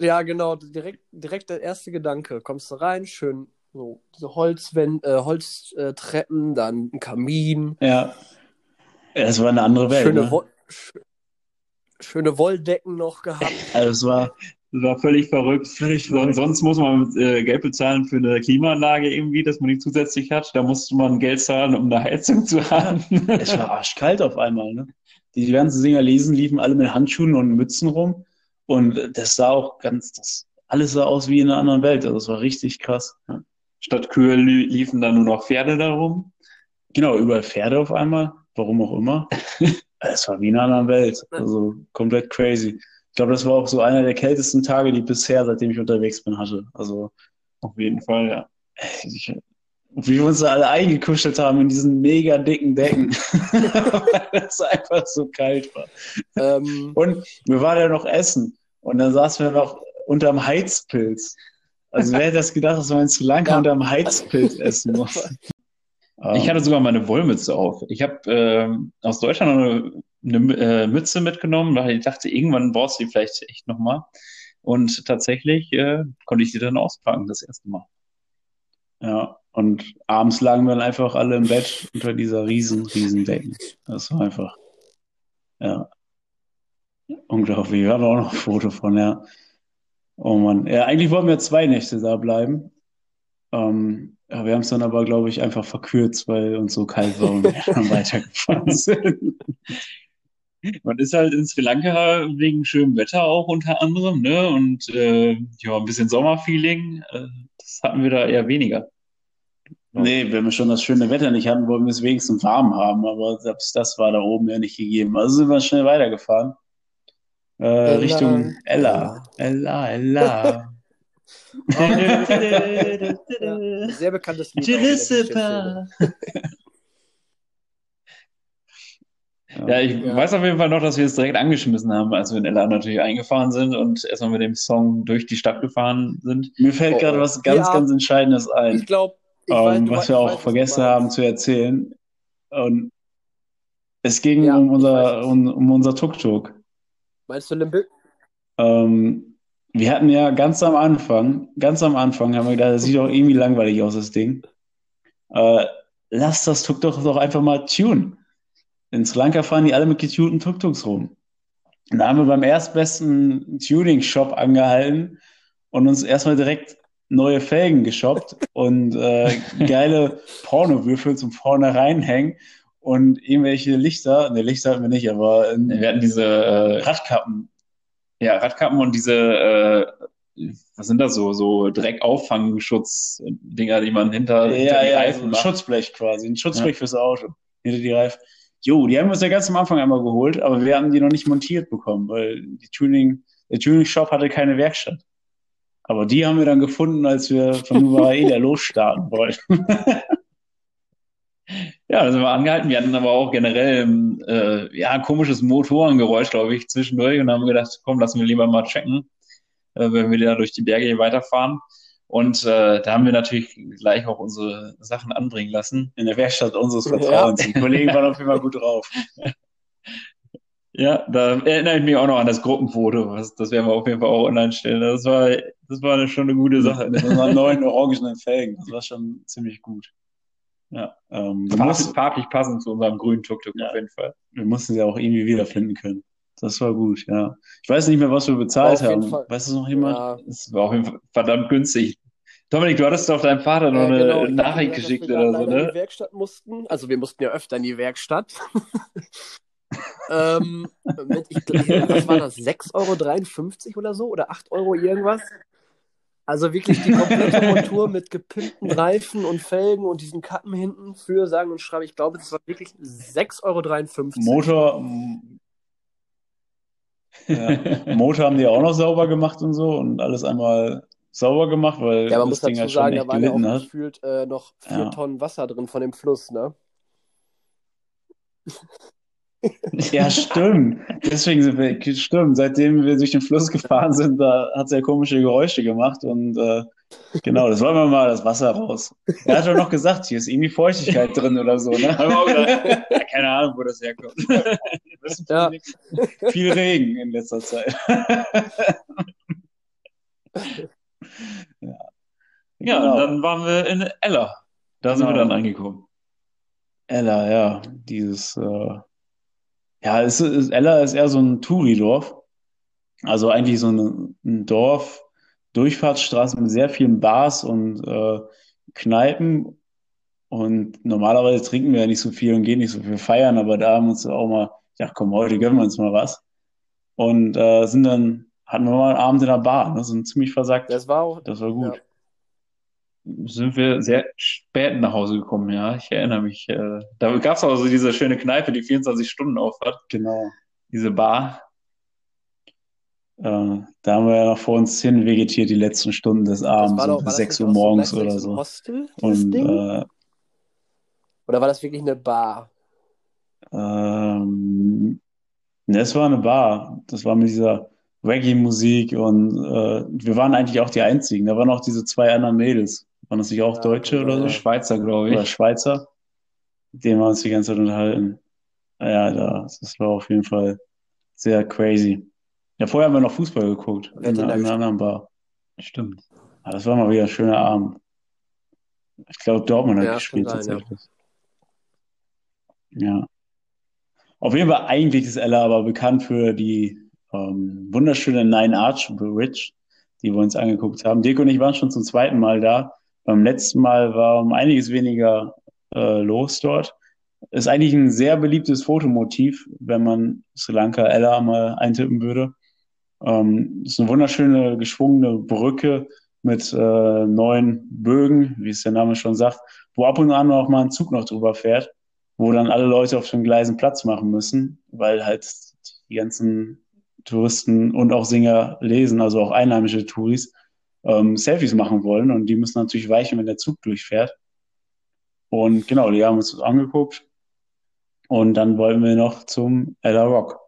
ja, genau, direkt, direkt der erste Gedanke. Kommst du rein, schön so diese Holzwände, äh, Holztreppen, dann ein Kamin, Ja. Es war eine andere Welt, schöne, ne? Wo sch schöne Wolldecken noch gehabt. Also es war, Das war völlig verrückt. Völlig verrückt. Sonst muss man äh, Geld bezahlen für eine Klimaanlage irgendwie, dass man die zusätzlich hat. Da musste man Geld zahlen, um eine Heizung zu haben. es war arschkalt auf einmal, ne? Die ganzen Singalesen liefen alle mit Handschuhen und Mützen rum. Und das sah auch ganz, das, alles sah aus wie in einer anderen Welt. Also es war richtig krass. Ja. Statt Kühe li- liefen da nur noch Pferde da rum. Genau, überall Pferde auf einmal, warum auch immer. Es war wie in einer anderen Welt, also komplett crazy. Ich glaube, das war auch so einer der kältesten Tage, die ich bisher, seitdem ich unterwegs bin, hatte. Also Auf jeden Fall, ja. ich, wie wir uns da alle eingekuschelt haben in diesen mega dicken Decken, weil es einfach so kalt war. Ähm, Und wir waren ja noch essen und dann saßen wir noch unterm Heizpilz. Also wer hätte das gedacht, dass man in Sri Lanka Ja. unterm Heizpilz essen muss? Ich Ähm, hatte sogar meine Wollmütze auf. Ich habe ähm, aus Deutschland noch eine, eine äh, Mütze mitgenommen, weil ich dachte, irgendwann brauchst du die vielleicht echt nochmal. Und tatsächlich äh, konnte ich die dann auspacken, das erste Mal. Ja, und abends lagen wir dann einfach alle im Bett unter dieser riesen, riesen Decken. Das war einfach, ja, unglaublich. Wir haben auch noch ein Foto von, ja. Oh Mann. Ja, eigentlich wollten wir zwei Nächte da bleiben. Ähm, ja, wir haben es dann aber, glaube ich, einfach verkürzt, weil uns so kalt war und wir dann weitergefahren sind. Man ist halt in Sri Lanka wegen schönem Wetter auch unter anderem, ne? Und äh, ja, ein bisschen Sommerfeeling, äh, das hatten wir da eher weniger. Nee, wenn wir schon das schöne Wetter nicht hatten, wollten wir es wenigstens warm haben, aber selbst das war da oben ja nicht gegeben. Also sind wir schnell weitergefahren. Äh, Ella, Richtung Ella. Ella, Ella. sehr bekanntes Lied. auch in der Giuseppe. DJ-Szene. Ja, ich Ja. weiß auf jeden Fall noch, dass wir es direkt angeschmissen haben, als wir in LA natürlich eingefahren sind und erstmal mit dem Song durch die Stadt gefahren sind. Mir fällt Oh, gerade was ganz, Ja. ganz Entscheidendes Ich ein, glaube, ich ähm, weiß, du was wir auch weiß, vergessen haben zu erzählen. Und es ging Ja, um unser, um, um unser Tuk-Tuk. Meinst du Limbic? Ähm, wir hatten ja ganz am Anfang, ganz am Anfang haben wir gedacht, das sieht doch irgendwie langweilig aus, das Ding. Äh, lass das Tuk-Tuk doch einfach mal tunen. In Sri Lanka fahren die alle mit getunten Tuk-Tuks rum. Und da haben wir beim erstbesten Tuning-Shop angehalten und uns erstmal direkt neue Felgen geshoppt und äh, geile Pornowürfel zum vorne reinhängen und irgendwelche Lichter, ne, Lichter hatten wir nicht, aber äh, Wir hatten diese äh, Radkappen. ja, Radkappen und diese, äh, was sind das so, so Dreckauffangschutz-Dinger, die man hinter, hinter Ja, die ja, Reifen so ein macht. Schutzblech quasi, ein Schutzblech fürs Auto, hinter die Reifen. Jo, die haben wir uns ja ganz am Anfang einmal geholt, aber wir haben die noch nicht montiert bekommen, weil die Tuning, der Tuning-Shop hatte keine Werkstatt. Aber die haben wir dann gefunden, als wir von Nuvaela losstarten wollten. Ja, da sind wir angehalten. Wir hatten aber auch generell äh, ja, ein komisches Motorengeräusch, glaube ich, zwischendurch und haben gedacht, komm, lassen wir lieber mal checken, äh, wenn wir da durch die Berge hier weiterfahren. Und äh, da haben wir natürlich gleich auch unsere Sachen anbringen lassen. In der Werkstatt unseres Vertrauens. Die Kollegen waren auf jeden Fall gut drauf. Ja, da erinnere ich mich auch noch an das Gruppenfoto. Was, das werden wir auf jeden Fall auch online stellen. Das war, das war schon eine gute Sache. Mit unseren neuen orangenen Felgen. Das war schon ziemlich gut. Ja, ähm, Farblich, farblich passend zu unserem grünen Tuk-Tuk Ja. auf jeden Fall. wir mussten sie auch irgendwie wiederfinden können. Das war gut, ja. Ich weiß nicht mehr, was wir bezahlt haben. Fall. Weiß es noch jemand? Ja, Das war auf jeden Fall verdammt günstig. Dominik, du hattest doch deinem Vater noch Ja, eine genau. Hab Nachricht geschickt oder so, leider in ne? die Werkstatt mussten. Also wir mussten ja öfter in die Werkstatt. ähm, mit, ich, was war das? 6,53 Euro oder so? Oder 8 Euro irgendwas? Also wirklich die komplette Montur mit gepimpten Reifen und Felgen und diesen Kappen hinten für, sagen und schreiben, ich glaube, das war wirklich 6,53 Euro. Motor, ja, Motor haben die auch noch sauber gemacht und so und alles einmal sauber gemacht, weil Ja, man das muss Ding dazu halt schon sagen, da waren ja auch hat. gefühlt äh, noch 4 Ja. Tonnen Wasser drin von dem Fluss, ne? Ja, stimmt. Deswegen sind wir, stimmt, seitdem wir durch den Fluss gefahren sind, da hat es ja komische Geräusche gemacht und äh, genau, das wollen wir mal das Wasser raus. Er hat doch noch gesagt, hier ist irgendwie Feuchtigkeit drin oder so, ne? Haben wir auch gedacht, ja, keine Ahnung, wo das herkommt. Das ist Ja. viel Regen in letzter Zeit. Ja. Ja, Genau. dann waren wir in Ella. Da sind wir Genau. dann angekommen. Ella, ja, dieses, äh, ja, es ist, Ella ist eher so ein Touridorf. Also eigentlich so ein, ein Dorf, Durchfahrtsstraße mit sehr vielen Bars und äh, Kneipen. Und normalerweise trinken wir ja nicht so viel und gehen nicht so viel feiern, aber da haben wir uns auch mal gedacht, komm, heute gönnen wir uns mal was. Und äh, sind dann, hatten wir mal einen Abend in der Bar, ne, sind ziemlich versackt. Das war auch, Das war gut. Ja. Sind wir sehr spät nach Hause gekommen, ja. Ich erinnere mich. Äh, da gab es auch so diese schöne Kneipe, die 24 Stunden auf hat. Genau. Diese Bar. Äh, da haben wir ja noch vor uns hin vegetiert die letzten Stunden des Abends, um doch- das 6 nicht Uhr so morgens gleichzeitig oder so ein so. Hostel, Und Ding? äh, Oder war das wirklich eine Bar? ähm, ne, es war eine Bar. Das war mit dieser Reggae-Musik und äh, wir waren eigentlich auch die Einzigen. Da waren auch diese zwei anderen Mädels. Waren das nicht auch Ja, Deutsche oder sein, so? ja. Schweizer, glaube Oder ich. Schweizer? Mit denen wir uns die ganze Zeit unterhalten. Ja, das, das war auf jeden Fall sehr crazy. Ja, vorher haben wir noch Fußball geguckt. In da in einer anderen Bar. Stimmt. Aber das war mal wieder ein schöner Abend. Ich glaube, Dortmund hat Ja, gespielt sein, ja. tatsächlich. Ja. Auf jeden Fall, eigentlich ist Ella aber bekannt für die ähm, wunderschöne Nine Arch Bridge, die wir uns angeguckt haben. Dirk und ich waren schon zum zweiten Mal da. Beim letzten Mal war um einiges weniger äh, los dort. Ist eigentlich ein sehr beliebtes Fotomotiv, wenn man Sri Lanka Ella mal eintippen würde. Ähm, ist eine wunderschöne geschwungene Brücke mit äh, neun Bögen, wie es der Name schon sagt, wo ab und an auch mal ein Zug noch drüber fährt, wo dann alle Leute auf den Gleisen Platz machen müssen, weil halt die ganzen Touristen und auch Singer lesen, also auch einheimische Touris, ähm, Selfies machen wollen und die müssen natürlich weichen, wenn der Zug durchfährt. Und genau, die haben uns das angeguckt und dann wollten wir noch zum Ella Rock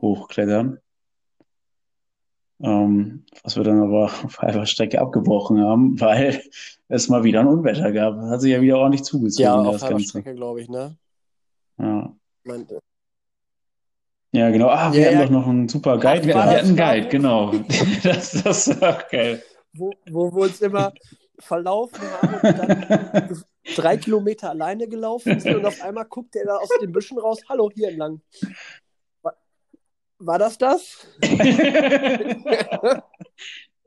hochklettern. Ähm, was wir dann aber auf halber Strecke abgebrochen haben, weil es mal wieder ein Unwetter gab. Hat sich ja wieder ordentlich zugezogen, Ja, auf das halber Ganze. Strecke, glaube ich, ne? Ja. Meinte. Ja, genau. Ah, wir Ja, hatten ja. doch noch einen super Guide Wir, wir gehabt. hatten einen Guide, genau. Das, das ist auch geil. Wo, wo wir uns immer verlaufen haben und dann drei Kilometer alleine gelaufen sind und auf einmal guckt er da aus den Büschen raus, hallo, hier entlang. War, das das?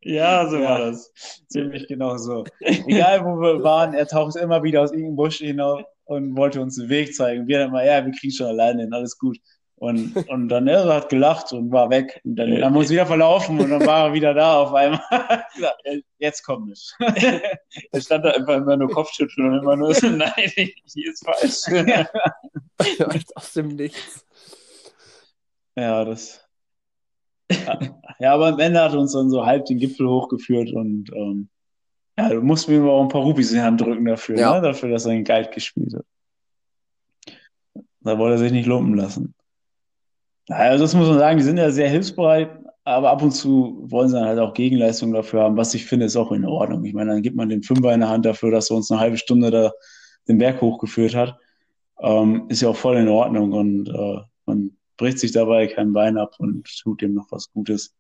Ja, so war das. Ziemlich genau so. Egal, wo wir waren, er taucht immer wieder aus irgendeinem Busch hinaus und wollte uns den Weg zeigen. Wir dann mal, ja, wir kriegen schon alleine hin, alles gut. Und, und dann er hat gelacht und war weg. Und dann haben wir uns wieder verlaufen und dann war er wieder da auf einmal. Jetzt kommt es. Er stand da einfach immer nur Kopfschütteln und immer nur so, nein, hier ist falsch. aus dem Nichts. Ja, das. Ja, aber am Ende hat er uns dann so halb den Gipfel hochgeführt und ähm, ja, du musst mir auch ein paar Rupis in die Hand drücken dafür, Ja. ne? dafür, dass er einen Guide gespielt hat. Da wollte er sich nicht lumpen lassen. Also das muss man sagen, die sind ja sehr hilfsbereit, aber ab und zu wollen sie dann halt auch Gegenleistung dafür haben, was ich finde, ist auch in Ordnung. Ich meine, dann gibt man den Fünfer in der Hand dafür, dass er uns eine halbe Stunde da den Berg hochgeführt hat. Ähm, ist ja auch voll in Ordnung und äh, man bricht sich dabei kein Bein ab und tut dem noch was Gutes.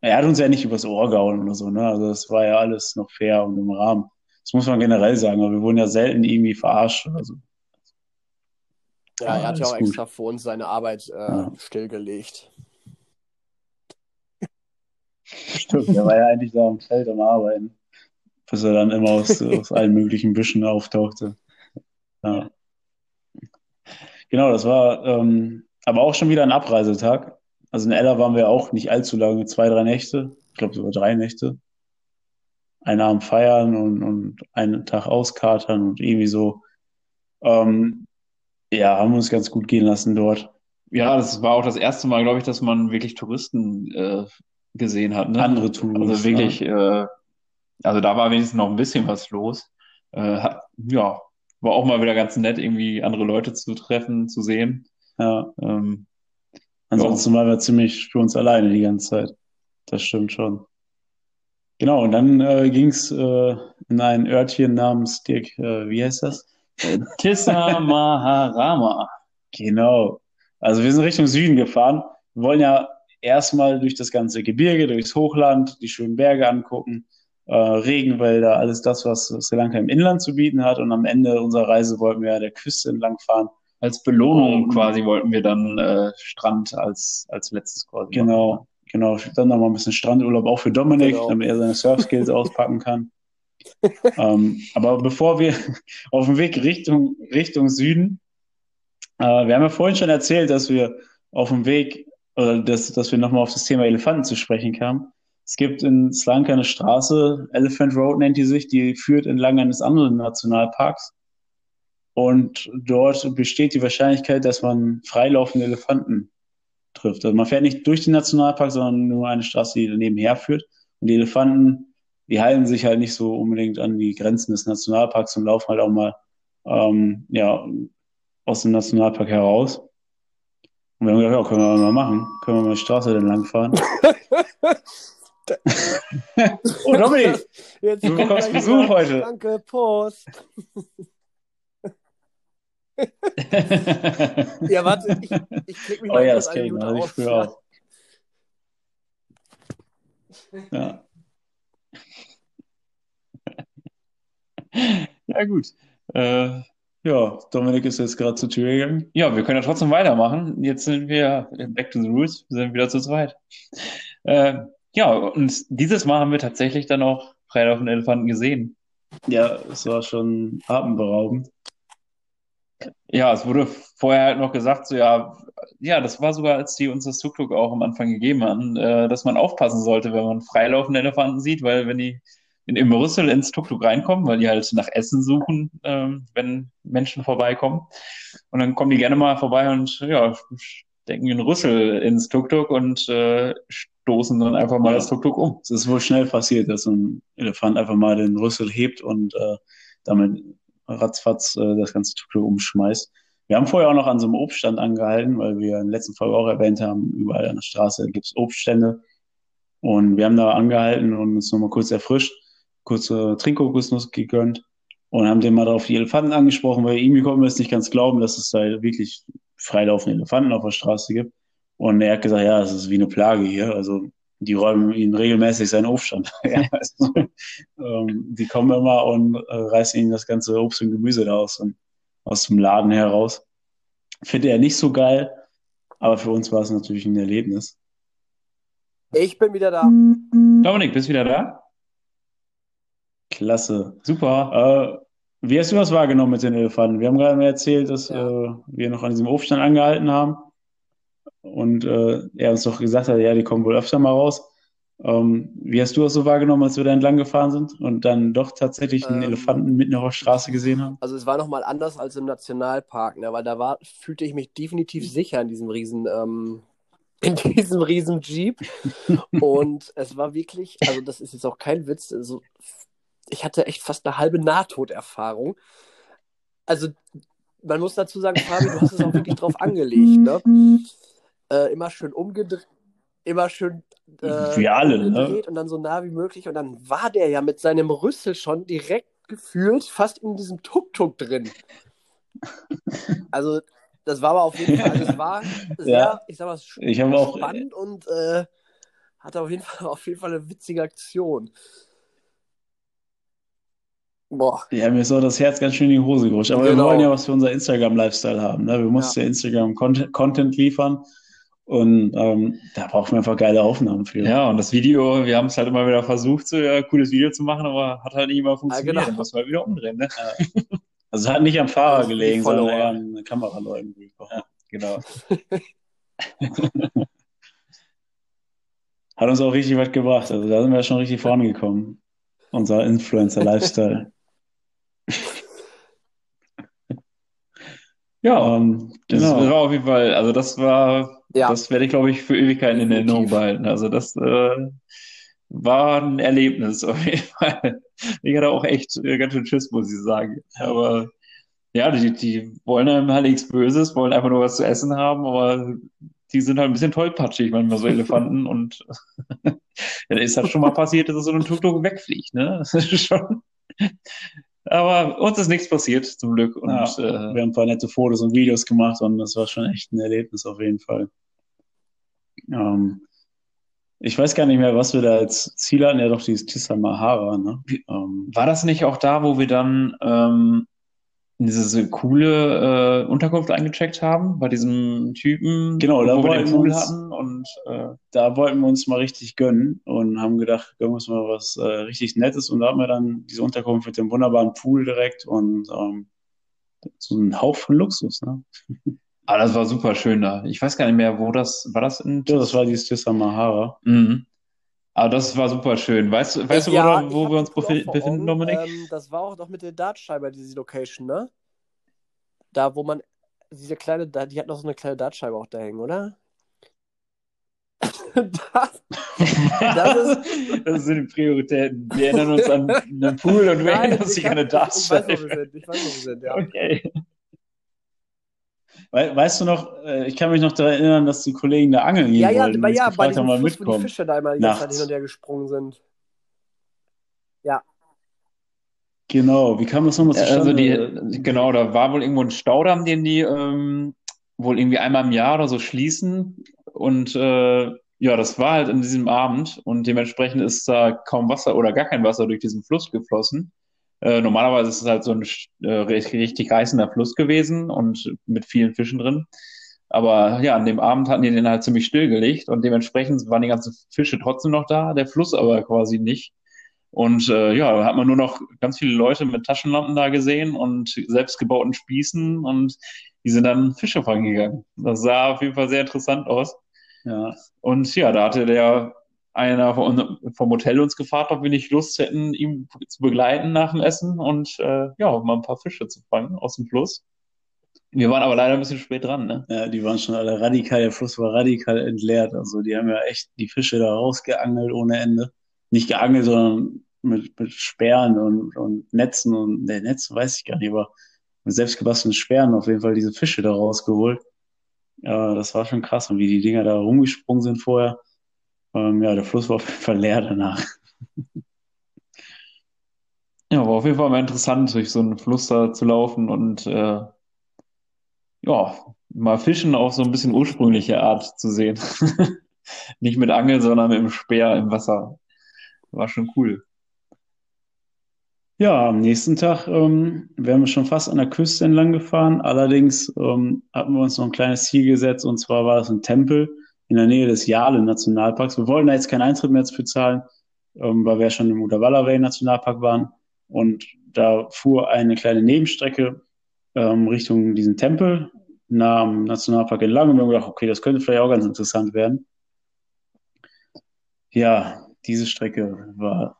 Er hat uns ja nicht übers Ohr gehauen oder so, ne? Also das war ja alles noch fair und im Rahmen. Das muss man generell sagen, aber wir wurden ja selten irgendwie verarscht oder so. Ja, er hat ja auch gut. extra für uns seine Arbeit äh, Ja. stillgelegt. Stimmt, der war ja eigentlich da am Feld am Arbeiten, bis er dann immer aus, aus allen möglichen Büschen auftauchte. Ja. Genau, das war ähm, aber auch schon wieder ein Abreisetag. Also in Ella waren wir auch nicht allzu lange, zwei, drei Nächte. Ich glaube sogar drei Nächte. Einen Abend feiern und, und einen Tag auskatern und irgendwie so. Ähm, ja, haben uns ganz gut gehen lassen dort. Ja, das war auch das erste Mal, glaube ich, dass man wirklich Touristen äh, gesehen hat. Ne? Andere Touren. Also wirklich, äh, also da war wenigstens noch ein bisschen was los. Äh, hat, ja, war auch mal wieder ganz nett, irgendwie andere Leute zu treffen, zu sehen. Ja. Ähm, Ansonsten waren wir ziemlich für uns alleine die ganze Zeit. Das stimmt schon. Genau, und dann äh, ging es äh, in ein Örtchen namens Dirk, äh, wie heißt das? Tissa Maharama. Genau. Also wir sind Richtung Süden gefahren. Wir wollen ja erstmal durch das ganze Gebirge, durchs Hochland, die schönen Berge angucken, äh, Regenwälder, alles das, was Sri Lanka im Inland zu bieten hat. Und am Ende unserer Reise wollten wir ja der Küste entlang fahren. Als Belohnung Oh. quasi wollten wir dann äh, Strand als, als letztes quasi machen. Genau, genau. Dann noch mal ein bisschen Strandurlaub auch für Dominik, Genau. damit er seine Surfskills auspacken kann. Ähm, aber bevor wir auf dem Weg Richtung, Richtung Süden, äh, wir haben ja vorhin schon erzählt, dass wir auf dem Weg, oder dass, dass wir nochmal auf das Thema Elefanten zu sprechen kamen. Es gibt in Sri Lanka eine Straße, Elephant Road nennt die sich, die führt entlang eines anderen Nationalparks. Und dort besteht die Wahrscheinlichkeit, dass man freilaufende Elefanten trifft. Also man fährt nicht durch den Nationalpark, sondern nur eine Straße, die nebenher führt. Und die Elefanten, die halten sich halt nicht so unbedingt an die Grenzen des Nationalparks und laufen halt auch mal ähm, ja, aus dem Nationalpark heraus. Und wir haben gedacht, ja, können wir mal machen. Können wir mal die Straße dann langfahren. oh, Dominik, Jetzt du kommt bekommst Besuch heute. Danke, Post. Ja, warte, ich, ich klicke mich Oh mal ja, das eine kenne ich Minute noch. Ich früher auch. Ja. Ja, gut. Äh, ja, Dominik ist jetzt gerade zur Tür gegangen. ja, wir können ja trotzdem weitermachen. Jetzt sind wir back to the roots. Wir sind wieder zu zweit. Äh, ja, und dieses Mal haben wir tatsächlich dann auch Freitag auf den Elefanten gesehen. Ja, es war schon atemberaubend. Ja, es wurde vorher halt noch gesagt, so ja, ja, das war sogar, als die uns das Tuk-Tuk auch am Anfang gegeben haben, äh, dass man aufpassen sollte, wenn man freilaufende Elefanten sieht, weil wenn die in, in Brüssel ins Tuk-Tuk reinkommen, weil die halt nach Essen suchen, ähm, wenn Menschen vorbeikommen. Und dann kommen die gerne mal vorbei und ja, stecken in Rüssel ins Tuk-Tuk und äh, stoßen dann einfach mal Ja. das Tuk-Tuk um. Es ist wohl schnell passiert, dass ein Elefant einfach mal den Rüssel hebt und äh, damit ratzfatz äh, das ganze Tuk-Tuk umschmeißt. Wir haben vorher auch noch an so einem Obststand angehalten, weil wir in der letzten Folge auch erwähnt haben, überall an der Straße gibt es Obststände. Und wir haben da angehalten und uns nochmal kurz erfrischt, kurze Trinkkokosnuss gegönnt und haben den mal darauf die Elefanten angesprochen, weil irgendwie konnten wir es nicht ganz glauben, dass es da wirklich freilaufende Elefanten auf der Straße gibt. Und er hat gesagt, ja, es ist wie eine Plage hier. Also die räumen ihm regelmäßig seinen ja, also, ähm, die kommen immer und äh, reißen ihnen das ganze Obst und Gemüse da aus, und, aus dem Laden heraus. Finde er nicht so geil, aber für uns war es natürlich ein Erlebnis. Ich bin wieder da. Dominik, bist du wieder da? Klasse. Super. Äh, wie hast du das wahrgenommen mit den Elefanten? Wir haben gerade mal erzählt, dass Ja. äh, wir noch an diesem Obststand angehalten haben und äh, er uns doch gesagt hat, ja, die kommen wohl öfter mal raus. Ähm, wie hast du das so wahrgenommen, als wir da entlang gefahren sind und dann doch tatsächlich einen Ähm, Elefanten mitten auf der Straße gesehen haben? Also es war nochmal anders als im Nationalpark, ne? weil da war, fühlte ich mich definitiv sicher in diesem riesen, ähm, in diesem riesen Jeep. Und es war wirklich, also das ist jetzt auch kein Witz, also ich hatte echt fast eine halbe Nahtoderfahrung. Also man muss dazu sagen, Fabi, du hast es auch wirklich drauf angelegt, ne? Äh, immer schön umgedreht, immer schön äh, Wir alle, ne? und dann so nah wie möglich. Und dann war der ja mit seinem Rüssel schon direkt gefühlt fast in diesem Tuk-Tuk drin. Also, das war aber auf jeden Fall, es war sehr, Ja. ich sag mal, Ich habe auch, spannend und äh, hatte auf jeden Fall, auf jeden Fall eine witzige Aktion. Boah, ja, mir ist auch das Herz ganz schön in die Hose gerutscht. Aber wir Genau. wollen ja was für unser Instagram-Lifestyle haben. Ne? Wir mussten ja, Instagram-Content liefern und ähm, da brauchen wir einfach geile Aufnahmen für. Ja, und das Video, wir haben es halt immer wieder versucht, so ein cooles Video zu machen, aber hat halt nicht immer funktioniert. genau. Dann muss man halt wieder umdrehen, ne? Also es hat nicht am Fahrer Also gelegen, sondern eher an den Kameraleuten. Ja, genau. Hat uns auch richtig was gebracht. Also da sind wir schon richtig vorangekommen. Unser Influencer-Lifestyle. Ja, ähm, das genau. war auf jeden Fall, also das war, ja, das werde ich, glaube ich, für Ewigkeiten in. Erinnerung behalten. Also das äh, war ein Erlebnis auf jeden Fall. Ich hatte auch echt äh, ganz schön Schiss, muss ich sagen. Aber ja, die, die wollen einem halt nichts Böses, wollen einfach nur was zu essen haben, aber die sind halt ein bisschen tollpatschig, manchmal so Elefanten und ja, ist halt schon mal passiert, dass so ein Tuk-Tuk wegfliegt, ne? Das ist schon. Aber uns ist nichts passiert, zum Glück. Und Ja, äh, wir haben ein paar nette Fotos und Videos gemacht und das war schon echt ein Erlebnis auf jeden Fall. Ähm, ich weiß gar nicht mehr, was wir da als Ziel hatten. Ja, doch dieses Tissa Mahara, ne? Ähm, War das nicht auch da, wo wir dann ähm, diese coole äh, Unterkunft eingecheckt haben, bei diesem Typen, Genau, da wo wir den Pool uns- hatten und äh, da wollten wir uns mal richtig gönnen und haben gedacht, gönnen wir uns mal was äh, richtig Nettes. Und da hatten wir dann diese Unterkunft mit dem wunderbaren Pool direkt und ähm, so ein Hauch von Luxus. Ne? ah, das war super schön da. Ich weiß gar nicht mehr, wo das war das in Ja, das war dieses Tissa Mahara. Mhm. Aber das war super schön. Weißt, du- weißt du, wo, ja, ich wo hab wir uns befinden, Augen. Dominik? Ähm, das war auch noch mit der Dartscheibe, diese Location, ne? Da, wo man, diese kleine, die hat noch so eine kleine Dartscheibe auch da hängen, oder? das, das ist, Das sind die Prioritäten. Wir erinnern uns an einen Pool und wir erinnern uns an eine hab, ich weiß, wo wir Dartscheibe. sind. Ich weiß, wo wir sind, ja. Okay. We weißt du noch, äh, ich kann mich noch daran erinnern, dass die Kollegen da angeln gehen Ja, ja, wollten uns ja, bei diesem mal Fluss, wo die mitkommen. Fische da immer die ganze Zeit Nachts. hin und her gesprungen sind. Ja, Genau, wie kam das nochmal Ja, Also zustande? die, genau, da war wohl irgendwo ein Staudamm, den die ähm, wohl irgendwie einmal im Jahr oder so schließen. Und äh, ja, das war halt an diesem Abend und dementsprechend ist da kaum Wasser oder gar kein Wasser durch diesen Fluss geflossen. Äh, normalerweise ist es halt so ein äh, richtig, reißender Fluss gewesen und mit vielen Fischen drin. Aber ja, an dem Abend hatten die den halt ziemlich stillgelegt und dementsprechend waren die ganzen Fische trotzdem noch da, der Fluss aber quasi nicht. Und äh, ja, da hat man nur noch ganz viele Leute mit Taschenlampen da gesehen und selbstgebauten Spießen und die sind dann Fische fangen gegangen. Das sah auf jeden Fall sehr interessant aus. Ja, Und ja, da hatte der einer von, vom Hotel uns gefragt, ob wir nicht Lust hätten, ihn zu begleiten nach dem Essen und äh, ja, mal ein paar Fische zu fangen aus dem Fluss. Wir waren aber leider ein bisschen spät dran, ne? ja, die waren schon alle radikal, der Fluss war radikal entleert. Also die haben ja echt die Fische da rausgeangelt ohne Ende. Nicht geangelt, sondern mit, mit Sperren und, und Netzen und, ne, Netzen weiß ich gar nicht, aber mit selbstgebastelten Sperren auf jeden Fall diese Fische da rausgeholt. Ja, das war schon krass. Und wie die Dinger da rumgesprungen sind vorher. Ähm, ja, der Fluss war auf jeden Fall leer danach. Ja, war auf jeden Fall mal interessant, durch so einen Fluss da zu laufen und äh, ja, mal Fischen auf so ein bisschen ursprüngliche Art zu sehen. Nicht mit Angeln, sondern mit dem Speer im Wasser. War schon cool. Ja, am nächsten Tag ähm, wären wir schon fast an der Küste entlang gefahren. Allerdings ähm, hatten wir uns noch ein kleines Ziel gesetzt und zwar war das ein Tempel in der Nähe des Yale Nationalparks. Wir wollten da jetzt keinen Eintritt mehr für zahlen, ähm, weil wir ja schon im Udawalaray Nationalpark waren. Und da fuhr eine kleine Nebenstrecke ähm, Richtung diesen Tempel nah am Nationalpark entlang und wir haben gedacht, okay, das könnte vielleicht auch ganz interessant werden. Ja, diese Strecke war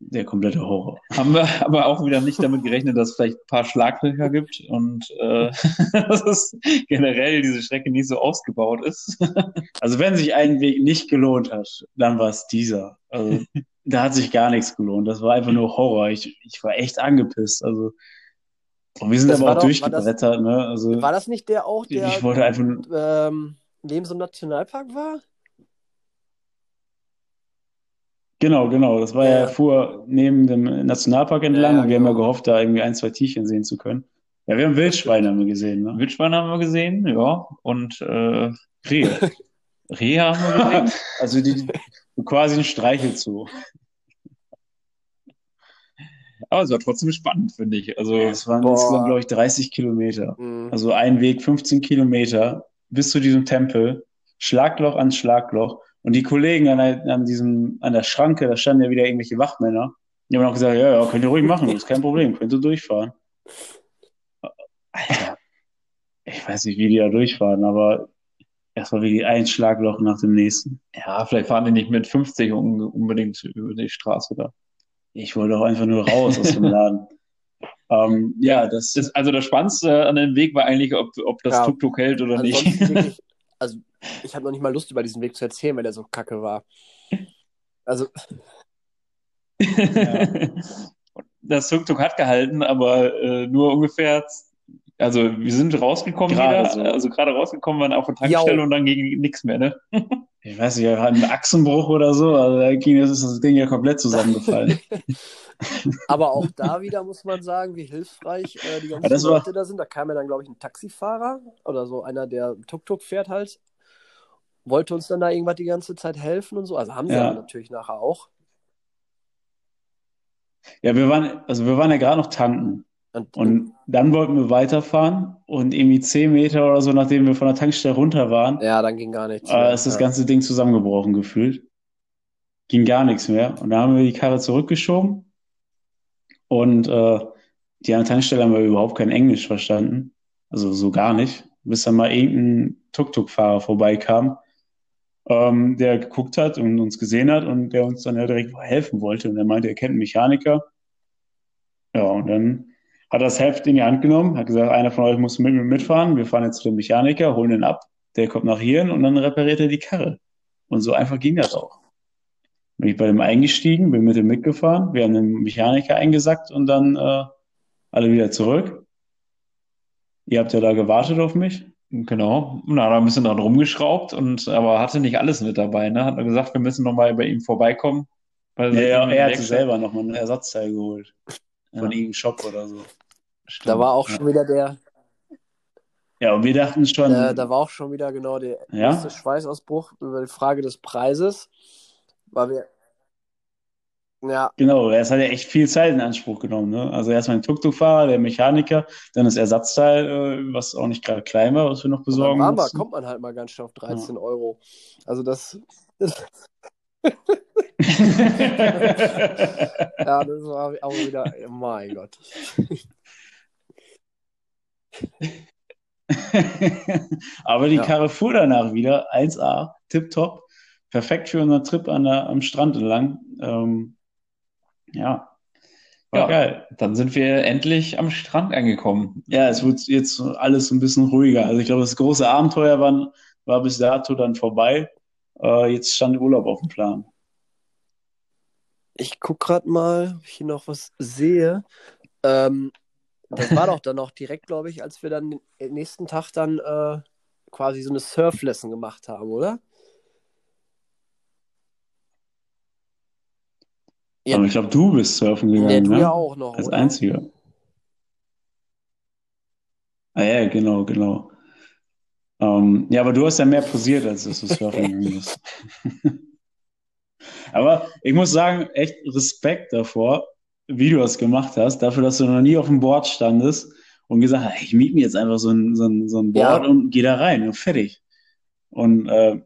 der komplette Horror. Haben wir aber auch wieder nicht damit gerechnet, dass es vielleicht ein paar Schlaglöcher gibt und äh, dass es generell diese Strecke nicht so ausgebaut ist. Also wenn sich ein Weg nicht gelohnt hat, dann war es dieser. Also da hat sich gar nichts gelohnt. Das war einfach nur Horror. Ich, ich war echt angepisst. Also und wir sind Das aber auch doch- war durchgebrettert. Ne? Also War das nicht der auch, der ich wollte einfach ähm, neben so einem Nationalpark war? Genau, genau. Das war ja, Ja. fuhr neben dem Nationalpark entlang Ja, und wir haben ja genau. gehofft, da irgendwie ein, zwei Tierchen sehen zu können. Ja, wir haben Wildschweine haben wir gesehen. Ne? Wildschweine haben wir gesehen, ja. Und äh, Rehe. Rehe haben wir gesehen. Also die, die quasi ein Streichelzoo. Aber es war trotzdem spannend, finde ich. Also Das waren Boah. insgesamt, glaube ich, 30 Kilometer. Mhm. Also ein Weg 15 Kilometer bis zu diesem Tempel, Schlagloch an Schlagloch. Und die Kollegen an, der, an diesem, an der Schranke, da standen ja wieder irgendwelche Wachmänner. Die haben auch gesagt, ja, ja, könnt ihr ruhig machen, ist kein Problem, könnt ihr durchfahren. Alter, ich weiß nicht, wie die da durchfahren, aber das war wirklich ein Schlagloch nach dem nächsten. ja, vielleicht fahren die nicht mit 50 un unbedingt über die Straße da. Ich wollte auch einfach nur raus aus dem Laden. Ähm, ja, das, Das, also das Spannendste an dem Weg war eigentlich, ob, ob das Ja. Tuk-Tuk hält oder nicht. Wirklich, also ich habe noch nicht mal Lust über diesen Weg zu erzählen, weil der so kacke war. Also, Das Tuk-Tuk hat gehalten, aber äh, nur ungefähr, also wir sind rausgekommen Gerade wieder, so. also gerade rausgekommen waren auf der Tankstelle Jau. und dann ging nichts mehr, ne? ich weiß nicht, einen Achsenbruch oder so, also da ging das, ist das Ding ja komplett zusammengefallen. aber auch da wieder muss man sagen, wie hilfreich äh, die ganzen Ja, Leute da sind. Da kam ja dann, glaube ich, ein Taxifahrer oder so einer, der Tuk-Tuk fährt halt. Wollte uns dann da irgendwas die ganze Zeit helfen und so. Also haben sie ja natürlich nachher auch. Ja, wir waren, also wir waren ja gerade noch tanken. Und, Und dann wollten wir weiterfahren und irgendwie zehn Meter oder so, nachdem wir von der Tankstelle runter waren, ja, dann ging gar nichts. äh, mehr. ist das ja. ganze Ding zusammengebrochen gefühlt. Ging gar nichts mehr. Und da haben wir die Karre zurückgeschoben und äh, die an der Tankstelle haben wir überhaupt kein Englisch verstanden. Also so gar nicht. Bis dann mal irgendein Tuk-Tuk-Fahrer vorbeikam, ähm, der geguckt hat und uns gesehen hat und der uns dann ja direkt helfen wollte. Und er meinte, er kennt einen Mechaniker. Ja, und dann hat das Heft in die Hand genommen, hat gesagt, einer von euch muss mit mir mitfahren. Wir fahren jetzt zu dem Mechaniker, holen ihn ab. Der kommt nach hier hin und dann repariert er die Karre. Und so einfach ging das auch. Bin ich bei dem eingestiegen, bin mit dem mitgefahren, wir haben den Mechaniker eingesackt und dann äh, alle wieder zurück. Ihr habt ja da gewartet auf mich. Genau. Und dann hat er ein bisschen dran rumgeschraubt und aber hatte nicht alles mit dabei, ne? Hat er gesagt, wir müssen nochmal bei ihm vorbeikommen. Weil ja, ja, er hatte selber nochmal ein Ersatzteil geholt. Ja. Von irgendeinem Shop oder so. Stimmt. Da war auch schon wieder der. Ja, und wir dachten schon. Da, da war auch schon wieder genau der ja? erste Schweißausbruch über die Frage des Preises. Weil wir. Ja. Genau, es hat ja echt viel Zeit in Anspruch genommen. Ne? Also erstmal der Tuk-Tuk-Fahrer, der Mechaniker, dann das Ersatzteil, äh, was auch nicht gerade klein war, was wir noch besorgen mussten. Aber kommt man halt mal ganz schnell auf 13 ja. Euro. Also das. das ja, das war auch wieder, oh mein Gott. Aber die ja. Karre fuhr danach wieder, 1A, tipptopp, perfekt für unseren Trip an der, am Strand entlang. Ähm, ja, war ja, geil. Dann sind wir endlich am Strand angekommen. Ja, es wird jetzt alles ein bisschen ruhiger. Also ich glaube, das große Abenteuer war, war bis dato dann vorbei. Äh, jetzt stand Urlaub auf dem Plan. Ich gucke gerade mal, ob ich hier noch was sehe. Ähm, das war doch dann auch direkt, glaube ich, als wir dann den nächsten Tag dann äh, quasi so eine Surf-Lesson gemacht haben, oder? Ja. Aber ich glaube, du bist surfen gegangen. Ja, du ne? ja auch noch. Als oder? einziger. Ah ja, genau, genau. Ähm, ja, aber du hast ja mehr posiert, als dass du surfen gegangen bist. aber ich muss sagen, echt Respekt davor, wie du das gemacht hast, dafür, dass du noch nie auf dem Board standest und gesagt hast, ich miete mir jetzt einfach so ein, so ein, so ein Board ja. und geh da rein und fertig. Und äh,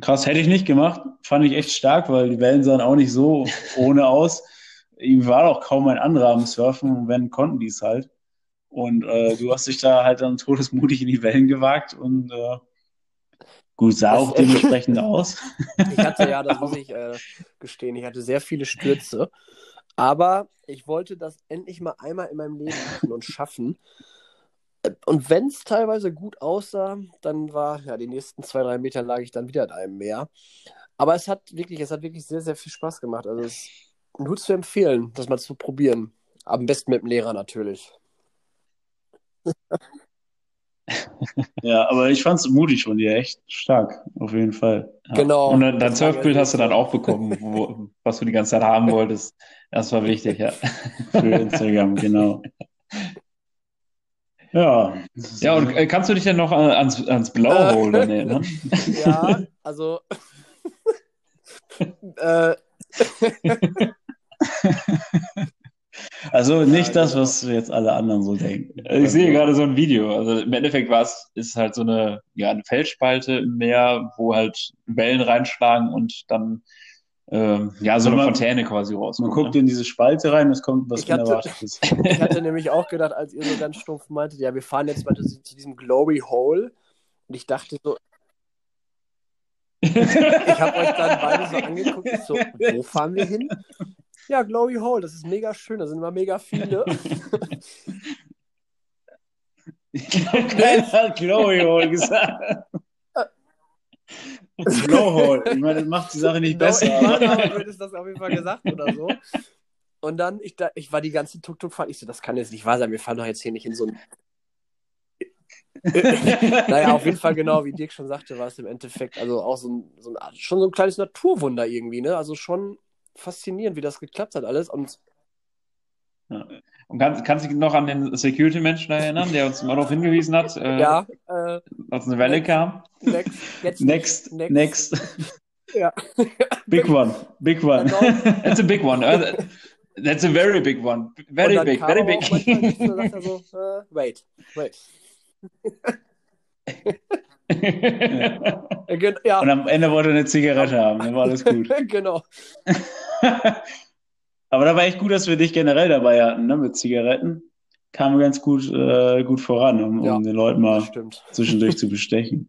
krass, hätte ich nicht gemacht, fand ich echt stark, weil die Wellen sahen auch nicht so ohne aus. Ihm war doch kaum ein anderer am Surfen wenn, konnten die es halt. Und äh, du hast dich da halt dann todesmutig in die Wellen gewagt und äh, gut, sah das, auch dementsprechend aus. Ich hatte ja, das muss ich äh, gestehen, ich hatte sehr viele Stürze. Aber ich wollte das endlich mal einmal in meinem Leben machen und schaffen. Und wenn es teilweise gut aussah, dann war, ja, die nächsten zwei, drei Meter lag ich dann wieder in einem Meer. Aber es hat wirklich, es hat wirklich sehr, sehr viel Spaß gemacht. Also es ist nur zu empfehlen, das mal zu probieren. Am besten mit dem Lehrer natürlich. Ja, aber ich fand es mutig von dir, echt stark, auf jeden Fall. Ja. Genau. Und dein Surfbild hast du dann auch bekommen, wo, was du die ganze Zeit haben wolltest. Das war wichtig, ja. Für Instagram, genau. Ja. Ja, und äh, kannst du dich denn noch ans, ans Blauhole äh, erinnern? Ja, also. äh, also nicht ja, das, genau. was jetzt alle anderen so denken. Ich sehe gerade so ein Video. Also im Endeffekt war es ist halt so eine, ja, eine Felsspalte im Meer, wo halt Wellen reinschlagen und dann ähm, ja, so also eine Fontäne quasi raus. Man guckt ne? in diese Spalte rein, es kommt was Unerwartetes. ist. ich hatte nämlich auch gedacht, als ihr so ganz stumpf meintet, ja, wir fahren jetzt mal zu diesem Glory Hole. Und ich dachte so, ich habe euch dann beide so angeguckt, so, wo fahren wir hin? Ja, Glory Hole, das ist mega schön, da sind immer mega viele. Ich glaube, keiner hat Glory Hole gesagt. Blowhole. Ich meine, das macht die Sache nicht besser. Ich meine, hättest das auf jeden Fall gesagt oder so. Und dann, ich, da, ich war die ganze Tuk-Tuk-Fahrt, ich so, das kann jetzt nicht wahr sein, wir fahren doch jetzt hier nicht in so ein. naja, auf jeden Fall genau, wie Dirk schon sagte, war es im Endeffekt also auch so ein, so ein, schon so ein kleines Naturwunder irgendwie, ne? Also schon faszinierend, wie das geklappt hat alles. Und ja. Und kannst, kannst du dich noch an den Security-Menschen erinnern, der uns mal darauf hingewiesen hat, äh, ja, äh, als eine Welle next, kam? Next, next, next. next. Ja. Big one, big one. That's a big one. Uh, that's a very big one. Very big, very big. so, uh, wait, wait. ja. Und am Ende wollte er eine Zigarette haben, dann war alles gut. genau. Aber da war echt gut, dass wir dich generell dabei hatten, ne, mit Zigaretten. Kam ganz gut, äh, gut voran, um, ja, um den Leuten mal zwischendurch zu bestechen.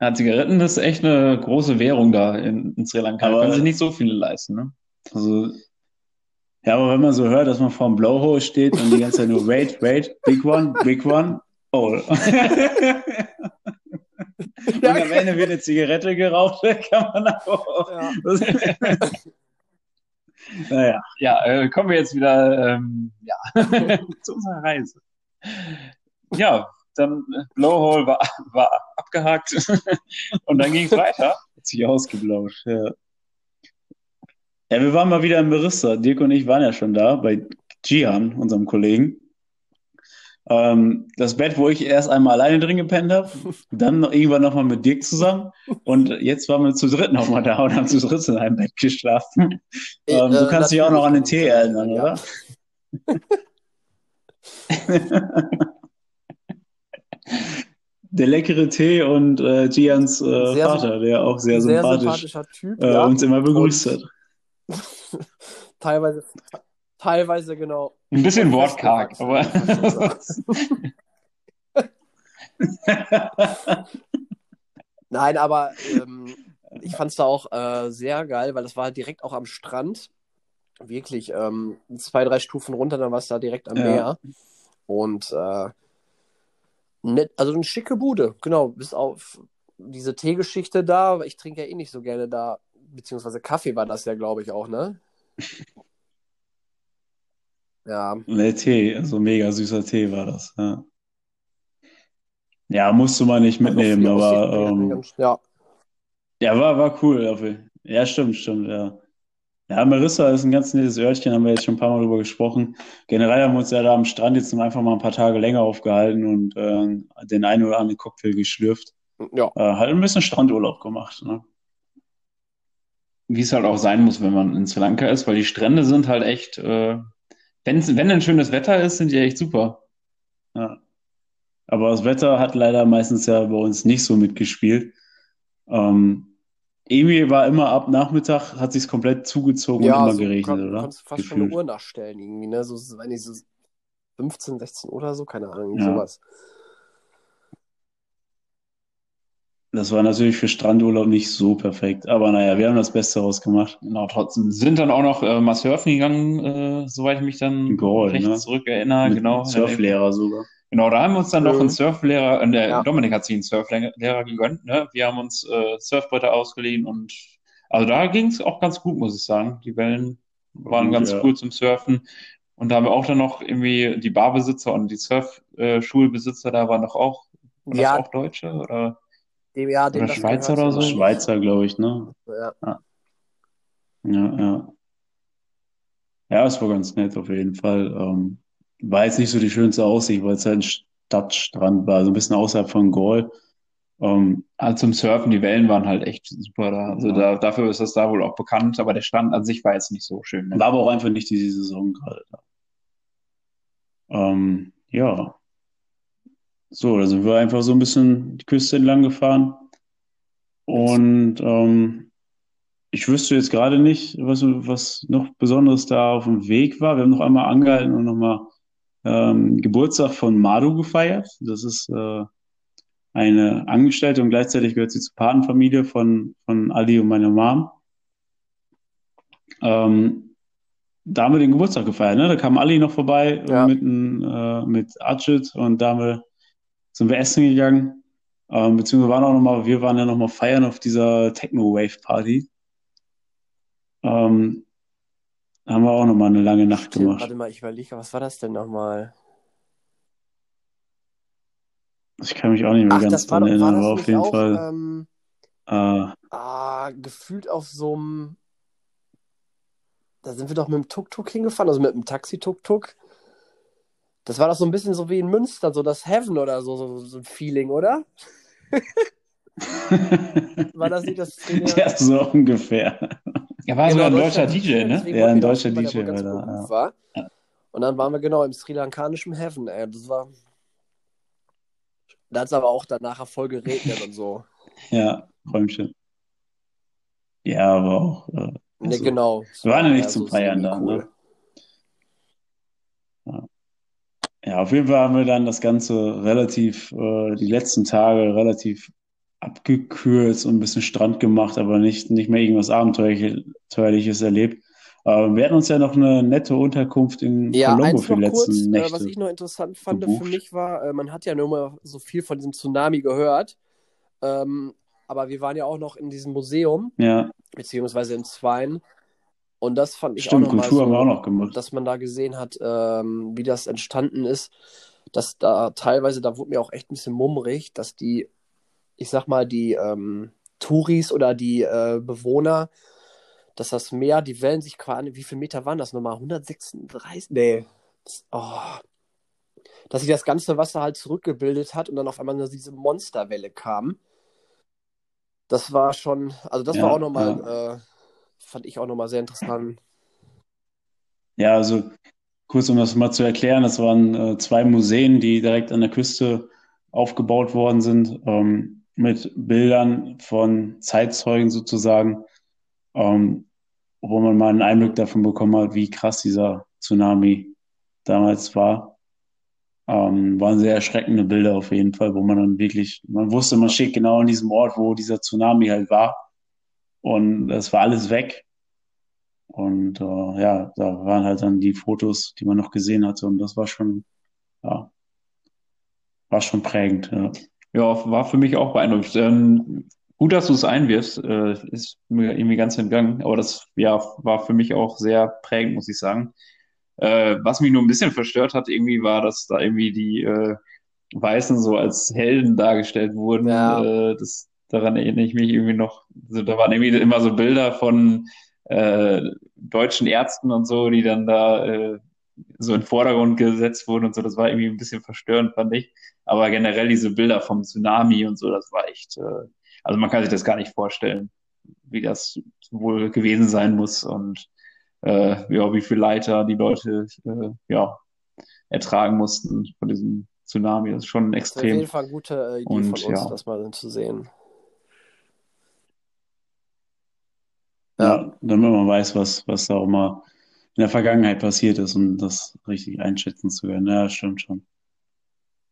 Ja, Zigaretten ist echt eine große Währung da in, in Sri Lanka. Aber, können sich nicht so viele leisten, ne? Also, ja, aber wenn man so hört, dass man vor dem Blowhole steht und die ganze Zeit nur wait, wait, big one, big one, oh. Und am Ende wird eine Zigarette geraucht, kann man auch. Ja. naja. Ja, äh, kommen wir jetzt wieder ähm, ja, zu unserer Reise. Ja, dann äh, Blowhole war, war abgehakt und dann ging es weiter. Hat sich ausgeblauscht, ja. Ja, wir waren mal wieder in Barista. Dirk und ich waren ja schon da bei Gian, unserem Kollegen. Ähm, das Bett, wo ich erst einmal alleine drin gepennt habe, dann noch, irgendwann nochmal mit Dirk zusammen und jetzt waren wir zu dritt nochmal da und haben zu dritt in einem Bett geschlafen. Ich, Ähm, du äh, kannst dich auch noch an den Tee erinnern, Ja. oder? Der leckere Tee und äh, Gians äh, Vater, der auch sehr, Sehr sympathisch sympathischer Typ, äh, ja. uns immer begrüßt Und- hat. Teilweise, teilweise genau. Ein bisschen wortkarg, aber Nein, aber ähm, ich fand es da auch äh, sehr geil, weil das war direkt auch am Strand. Wirklich ähm, zwei, drei Stufen runter, dann war es da direkt am Ja. Meer. Und äh, nett, also eine schicke Bude, genau. Bis auf diese Teegeschichte da. Ich trinke ja eh nicht so gerne da, beziehungsweise Kaffee war das ja, glaube ich, auch, ne? Ja, Der Tee, also mega süßer Tee war das. Ja, ja musste man nicht mitnehmen, Also aber ähm, ja. ja, war, war cool. auf jeden- Ja, stimmt, stimmt, ja. Ja, Marissa ist ein ganz nettes Örtchen, haben wir jetzt schon ein paar Mal drüber gesprochen. Generell haben wir uns ja da am Strand jetzt einfach mal ein paar Tage länger aufgehalten und äh, den einen oder anderen Cocktail geschlürft. Ja, Äh, halt ein bisschen Strandurlaub gemacht. Ne? wie es halt auch sein muss, wenn man in Sri Lanka ist, weil die Strände sind halt echt, äh, wenn's, wenn ein schönes Wetter ist, sind die echt super. Ja. Aber das Wetter hat leider meistens ja bei uns nicht so mitgespielt. Ähm, irgendwie war immer ab Nachmittag, hat sich's komplett zugezogen und ja, immer so geregnet, kon oder? konntest du fast schon eine Gefühlt. Uhr nachstellen irgendwie, ne? So, so, wenn ich so 15, 16 Uhr oder so, keine Ahnung, Ja. sowas. Das war natürlich für Strandurlaub nicht so perfekt. Aber naja, wir haben das Beste rausgemacht. Genau, trotzdem sind dann auch noch äh, mal surfen gegangen, äh, soweit ich mich dann Gaul, recht ne? zurückerinnere. Mit Genau, Surflehrer sogar. Genau, da haben wir uns dann noch Mhm. einen Surflehrer, äh, der Ja. Dominik hat sich einen Surflehrer gegönnt, ne? Wir haben uns äh, Surfbretter ausgeliehen und also da ging es auch ganz gut, muss ich sagen. Die Wellen waren Gut, ganz ja. cool zum Surfen. Und da haben wir auch dann noch irgendwie die Barbesitzer und die Surfschulbesitzer, da waren doch auch, waren das Ja, auch Deutsche oder? Dem, ja, dem oder Schweizer gehört oder so? so. Schweizer, glaube ich, ne? Ja. Ja, ja. Ja, es war ganz nett auf jeden Fall. Ähm, war jetzt nicht so die schönste Aussicht, weil es halt ein Stadtstrand war, also ein bisschen außerhalb von Gaul. Ähm, Also zum Surfen, die Wellen waren halt echt super da. Also Ja. da, dafür ist das da wohl auch bekannt, aber der Strand an sich war jetzt nicht so schön. Ne? war aber auch einfach nicht diese Saison gerade da. Ähm, ja. So, da sind wir einfach so ein bisschen die Küste entlang gefahren. Und ähm, ich wüsste jetzt gerade nicht, was, was noch Besonderes da auf dem Weg war. Wir haben noch einmal angehalten und nochmal ähm, Geburtstag von Madu gefeiert. Das ist äh, eine Angestellte und gleichzeitig gehört sie zur Patenfamilie von, von Ali und meiner Mom. Ähm, da haben wir den Geburtstag gefeiert, ne? Da kam Ali noch vorbei Ja. mit, äh, mit Ajit und da haben wir, sind wir essen gegangen. Ähm, beziehungsweise waren auch noch mal, wir waren ja noch mal feiern auf dieser Techno-Wave-Party. Ähm, da haben wir auch noch mal eine lange Nacht Stimmt, gemacht. warte mal, ich überlege, was war das denn nochmal? Ich kann mich auch nicht mehr Ach, ganz dran erinnern, aber auf jeden auch Fall, ähm, äh, ah, gefühlt auf so einem, da sind wir doch mit dem Tuk-Tuk hingefahren, also mit dem Taxi-Tuk-Tuk. Das war doch so ein bisschen so wie in Münster, so das Heaven oder so, so, so ein Feeling, oder? War das nicht das ja, so ungefähr. Ja, war sogar ein Genau, deutscher DJ, ne? Ja, ein deutscher DJ war da, ja. war. Und dann waren wir genau im sri lankanischen Heaven, ey. Das war. Da hat es aber auch danach voll geregnet und so. Ja, Räumchen. Ja, aber auch, äh, Ne, also, genau. Es wir waren ja nicht zum Feiern da, semi-cool. ne? Ja, auf jeden Fall haben wir dann das Ganze relativ, äh, die letzten Tage relativ abgekürzt und ein bisschen Strand gemacht, aber nicht, nicht mehr irgendwas Abenteuerliches erlebt. Äh, wir hatten uns ja noch eine nette Unterkunft in Ja, Colombo für die noch kurz, letzten äh, was Nächte. ich noch interessant fand für gebucht. mich war, äh, man hat ja nur mal so viel von diesem Tsunami gehört. Ähm, aber wir waren ja auch noch in diesem Museum, Ja, beziehungsweise in Zweien. Und das fand ich stimmt, auch nochmal Kultur haben wir so, auch noch gemacht. dass man da gesehen hat, ähm, wie das entstanden ist. Dass da teilweise, da wurde mir auch echt ein bisschen mummrig, dass die, ich sag mal, die ähm, Touris oder die äh, Bewohner, dass das Meer, die Wellen sich quasi, wie viele Meter waren das nochmal? 136? Nee. Das, oh. Dass sich das ganze Wasser halt zurückgebildet hat und dann auf einmal nur diese Monsterwelle kam. Das war schon, also das Ja, war auch nochmal, äh, fand ich auch nochmal sehr interessant. Ja, also kurz um das mal zu erklären, das waren äh, zwei Museen, die direkt an der Küste aufgebaut worden sind, ähm, mit Bildern von Zeitzeugen sozusagen, ähm, wo man mal einen Einblick davon bekommen hat, wie krass dieser Tsunami damals war. Ähm, waren sehr erschreckende Bilder auf jeden Fall, wo man dann wirklich, man wusste, man steht genau an diesem Ort, wo dieser Tsunami halt war. Und es war alles weg. Und äh, ja, da waren halt dann die Fotos, die man noch gesehen hatte. Und das war schon, ja, war schon prägend. Ja. Ja, war für mich auch beeindruckend. Ähm, gut, dass du es einwirfst, äh, ist mir irgendwie ganz entgangen, aber das ja, war für mich auch sehr prägend, muss ich sagen. Äh, was mich nur ein bisschen verstört hat, irgendwie war, dass da irgendwie die äh, Weißen so als Helden dargestellt wurden. Ja. Äh, das, daran erinnere ich mich irgendwie noch. Also, da waren irgendwie immer so Bilder von äh, deutschen Ärzten und so, die dann da äh, so in den Vordergrund gesetzt wurden und so. Das war irgendwie ein bisschen verstörend, fand ich. Aber generell diese Bilder vom Tsunami und so, das war echt, äh, also man kann sich das gar nicht vorstellen, wie das wohl gewesen sein muss und äh, ja, wie viel Leiter die Leute äh, ja, ertragen mussten von diesem Tsunami. Das ist schon Das ist auf jeden extrem. Fall eine gute äh, Idee Und von uns, ja. das mal zu sehen. Ja, damit man weiß, was, was da auch mal in der Vergangenheit passiert ist, um das richtig einschätzen zu können. Ja, stimmt schon.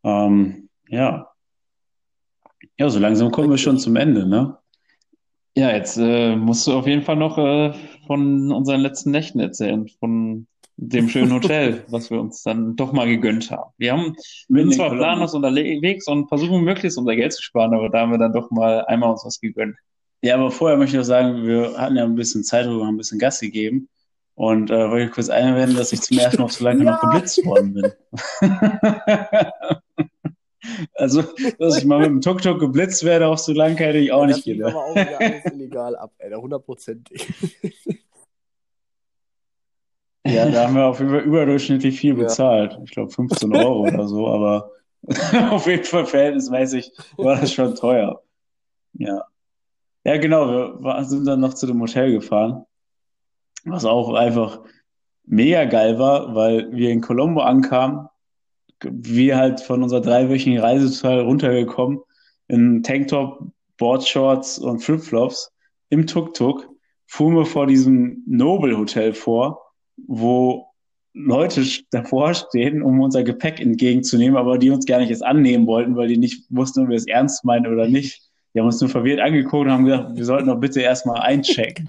Ähm, ja. Ja, so langsam kommen wir schon zum Ende, ne? Ja, jetzt äh, musst du auf jeden Fall noch äh, von unseren letzten Nächten erzählen, von dem schönen Hotel, was wir uns dann doch mal gegönnt haben. Wir haben, wir sind in zwar planlos unterwegs und versuchen möglichst unser Geld zu sparen, aber da haben wir dann doch mal einmal uns was gegönnt. Ja, aber vorher möchte ich noch sagen, wir hatten ja ein bisschen Zeit drüber, haben ein bisschen Gas gegeben. Und äh, wollte ich kurz einwenden, dass ich zum ersten Mal auf Sri Lanka noch geblitzt worden bin. also, dass ich mal mit dem Tuk-Tuk geblitzt werde auf Sri Lanka, hätte ich auch Ja, nicht gedacht. aber auch wieder alles illegal ab, ey, hundertprozentig. Ja, da haben wir auf jeden Fall überdurchschnittlich viel Ja. bezahlt. Ich glaube 15 Euro oder so, aber auf jeden Fall verhältnismäßig war das schon teuer. Ja. Ja, genau, wir sind dann noch zu dem Hotel gefahren, was auch einfach mega geil war, weil wir in Colombo ankamen, wir halt von unserer dreiwöchigen Reise total runtergekommen, in Tanktop, Boardshorts und Flipflops im Tuk-Tuk, fuhren wir vor diesem Noble Hotel vor, wo Leute davor stehen, um unser Gepäck entgegenzunehmen, aber die uns gar nicht erst annehmen wollten, weil die nicht wussten, ob wir es ernst meinen oder nicht. Die haben uns nur verwirrt angeguckt und haben gesagt, wir sollten doch bitte erstmal einchecken.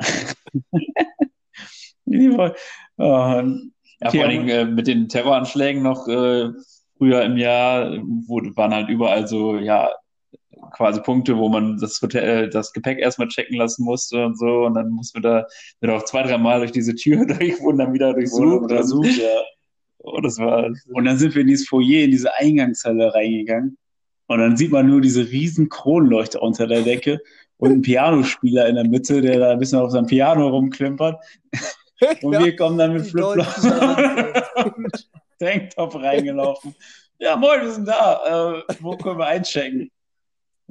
Oh, Ja, vor Dingen äh, mit den Terroranschlägen noch äh, früher im Jahr, wo waren halt überall so, ja, quasi Punkte, wo man das Hotel, äh, das Gepäck erstmal checken lassen musste und so. Und dann mussten wir da wir auch zwei, drei Mal durch diese Tür durch, wurden dann wieder durchsucht. untersucht, ja. Oh, das war, Und dann sind wir in dieses Foyer, in diese Eingangshalle reingegangen. Und dann sieht man nur diese riesen Kronleuchter unter der Decke und einen Pianospieler in der Mitte, der da ein bisschen auf seinem Piano rumklimpert. Und Ja, wir kommen dann mit Flipflops und Tanktop reingelaufen. Ja, moin, wir sind da. Äh, wo können wir einchecken?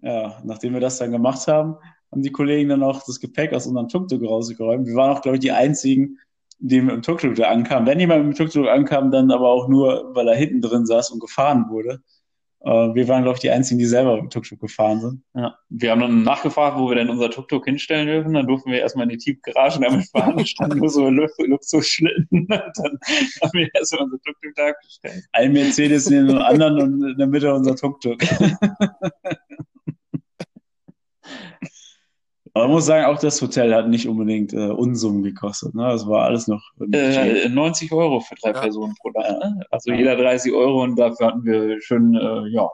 Ja, nachdem wir das dann gemacht haben, haben die Kollegen dann auch das Gepäck aus unserem Tuk-Tuk rausgeräumt. Wir waren auch, glaube ich, die einzigen, die mit dem Tuk-Tuk da ankamen. Wenn jemand mit dem Tuk-Tuk ankam, dann aber auch nur, weil er hinten drin saß und gefahren wurde. Äh, wir waren, glaube ich, die einzigen, die selber mit Tuk-Tuk gefahren sind. ja. Wir haben dann nachgefragt, wo wir denn unser Tuk-Tuk hinstellen dürfen. Dann durften wir erstmal in die Tiefgarage damit fahren. Da standen nur so Lu- Luxusschlitten. Dann haben wir erstmal unser Tuk-Tuk da gestellt. Ein Mercedes neben dem anderen und in der Mitte unser Tuk-Tuk. Aber man muss sagen, auch das Hotel hat nicht unbedingt äh, Unsummen gekostet. Ne? Das war alles noch. Äh, 90 Euro für drei Ja. Personen pro Nacht. Ne? Also Ja. jeder 30 Euro und dafür hatten wir schön, äh, ja,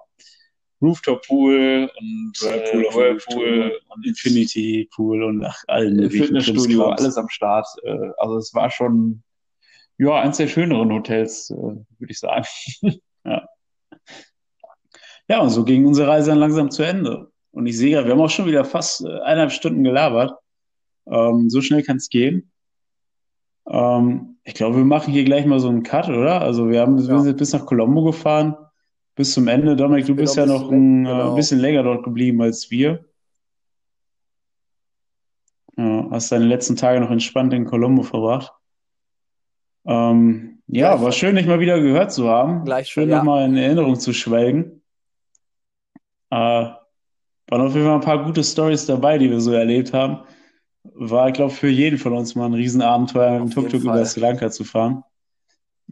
Rooftop Pool und Whirlpool, äh, Whirlpool und Infinity Pool und ach, allen und möglichen Fitnessstudio, alles am Start. Äh, also es war schon ja eins der schöneren Hotels, äh, würde ich sagen. Ja, und so ging unsere Reise dann langsam zu Ende. Und ich sehe ja, wir haben auch schon wieder fast äh, eineinhalb Stunden gelabert. Ähm, so schnell kann es gehen. Ähm, ich glaube, wir machen hier gleich mal so einen Cut, oder? Also wir haben, wir Ja. sind bis nach Colombo gefahren, bis zum Ende. Dominik, du bist ja noch ein äh, genau. bisschen länger dort geblieben als wir. Ja, hast deine letzten Tage noch entspannt in Colombo verbracht. Ähm, ja, Gleich- war schön, dich mal wieder gehört zu haben. Gleich- Schön ja. nochmal in Erinnerung zu schwelgen. Äh, waren auf jeden Fall ein paar gute Stories dabei, die wir so erlebt haben. War, ich glaube, für jeden von uns mal ein Riesenabenteuer, mit dem Tuk-Tuk über. Sri Lanka zu fahren.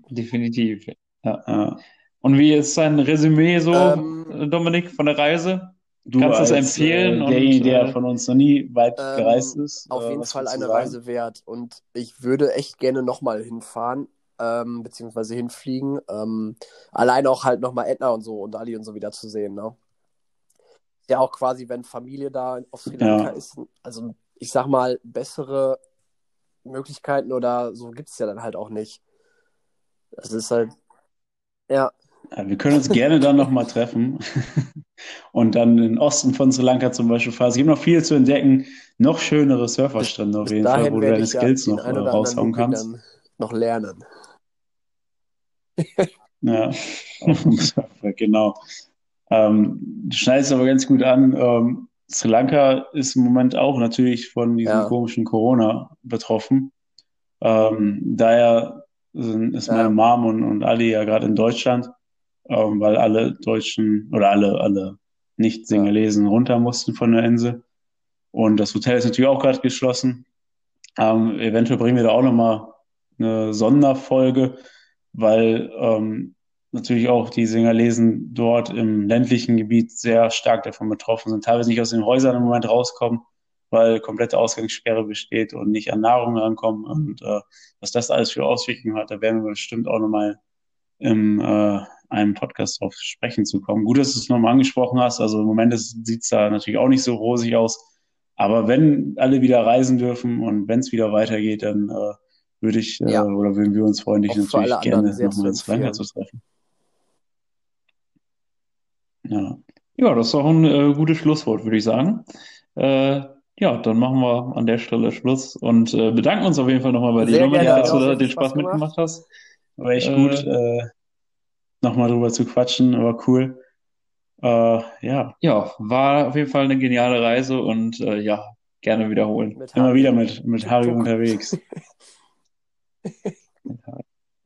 Definitiv. Ja. Und wie ist dein Resümee so, Ähm, äh, Dominik, von der Reise? Du Kannst du es als, empfehlen äh, und, derjenige, der äh, von uns noch nie weit Ähm, gereist ist. Auf äh, jeden Fall eine sagen? Reise wert und ich würde echt gerne nochmal hinfahren, ähm, beziehungsweise hinfliegen. Ähm, allein auch halt nochmal Edna und so und Ali und so wieder zu sehen, ne? Ja, auch quasi, wenn Familie da auf Sri Lanka Ja. ist, also ich sag mal, bessere Möglichkeiten oder so gibt es ja dann halt auch nicht. Das ist halt, ja, Ja, wir können uns gerne dann nochmal treffen und dann in den Osten von Sri Lanka zum Beispiel fahren. Es gibt noch viel zu entdecken, noch schönere Surferstrände auf jeden Fall, wo du deine Skills noch äh, raushauen kannst. noch lernen. Ja, genau. Ähm, du schneidest aber ganz gut an. Ähm, Sri Lanka ist im Moment auch natürlich von diesem Ja. komischen Corona betroffen. Ähm, daher sind, ist meine Ja. Mom und, und Ali ja gerade in Deutschland, ähm, weil alle Deutschen oder alle, alle Nicht-Singalesen runter mussten von der Insel. Und das Hotel ist natürlich auch gerade geschlossen. Ähm, eventuell bringen wir da auch nochmal eine Sonderfolge, weil ähm, natürlich auch die Singalesen dort im ländlichen Gebiet sehr stark davon betroffen sind, teilweise nicht aus den Häusern im Moment rauskommen, weil komplette Ausgangssperre besteht und nicht an Nahrung rankommen. Und äh, was das alles für Auswirkungen hat, da werden wir bestimmt auch nochmal im äh, einem Podcast drauf sprechen zu kommen. Gut, dass du es nochmal angesprochen hast. Also im Moment sieht es da natürlich auch nicht so rosig aus. Aber wenn alle wieder reisen dürfen und wenn es wieder weitergeht, dann äh, würde ich äh, Ja. oder würden wir uns freuen, dich natürlich gerne nochmal in Lanka empfehlen. zu treffen. Ja. Ja, das ist doch ein äh, gutes Schlusswort, würde ich sagen. Äh, ja, dann machen wir an der Stelle Schluss und äh, bedanken uns auf jeden Fall nochmal bei dir, Dominik, dass du auch da den Spaß Spaß gemacht. mitgemacht hast. War echt Äh, gut, äh, nochmal drüber zu quatschen, aber cool. Äh, ja, Ja, war auf jeden Fall eine geniale Reise und äh, ja, gerne wiederholen. Mit immer Harry. wieder mit, mit Harry unterwegs.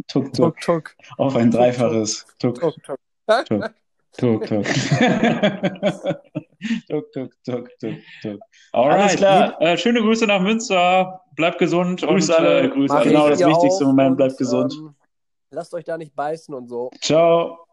Tuk, tuk. Tuk, tuk, Auf ein Dreifaches. Tuk, tuk, tuk. tuk. Tuk, tuk. Tuk, tuk, tuk, tuk, tuk. Alright. Alles klar. Äh, schöne Grüße nach Münster. Bleibt gesund Grüß und alle, äh, grüß Mach Genau, das wichtigste auch Moment, bleibt gesund. Ähm, lasst euch da nicht beißen und so. Ciao.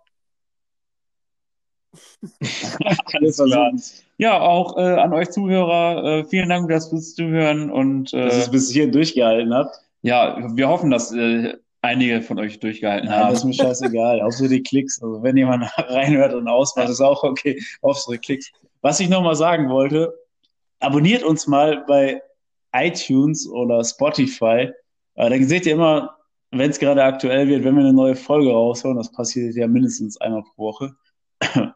Alles klar. ja, auch äh, an euch Zuhörer, äh, vielen Dank dass fürs Zuhören und Dass ihr äh, es bis hierhin durchgehalten habt. ja, wir hoffen, dass äh, einige von euch durchgehalten Nein, das ist haben. mir scheißegal. Hauptsache die Klicks. Also wenn jemand reinhört und ausmacht, ist auch okay. Hauptsache Klicks. Was ich nochmal sagen wollte, abonniert uns mal bei iTunes oder Spotify. Äh, dann seht ihr immer, wenn es gerade aktuell wird, wenn wir eine neue Folge raushauen, das passiert ja mindestens einmal pro Woche.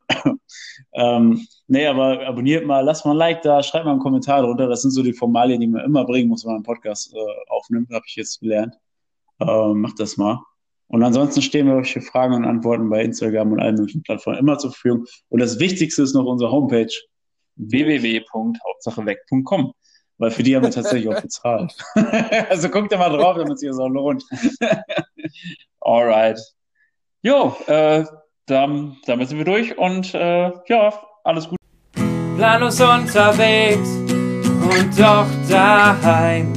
ähm, nee, aber abonniert mal, lasst mal ein Like da, schreibt mal einen Kommentar drunter. Das sind so die Formalien, die man immer bringen muss, wenn man einen Podcast äh, aufnimmt, habe ich jetzt gelernt. Äh, macht das mal. Und ansonsten stehen wir euch für Fragen und Antworten bei Instagram und allen möglichen Plattformen immer zur Verfügung. Und das Wichtigste ist noch unsere Homepage, www.hauptsacheweg.com. weil für die haben wir tatsächlich auch bezahlt. also guckt da mal drauf, damit es sich das auch lohnt. Alright. Jo, äh, dann, damit sind wir durch und äh, ja, alles gut. planlos unterwegs und doch daheim.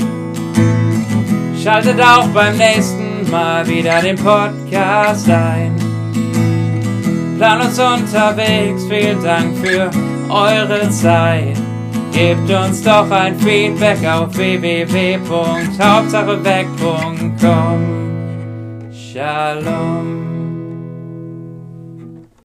Schaltet auch beim nächsten Mal wieder den Podcast ein. Planlos unterwegs, vielen Dank für eure Zeit. Gebt uns doch ein Feedback auf www.hauptsacheweg.com. Shalom.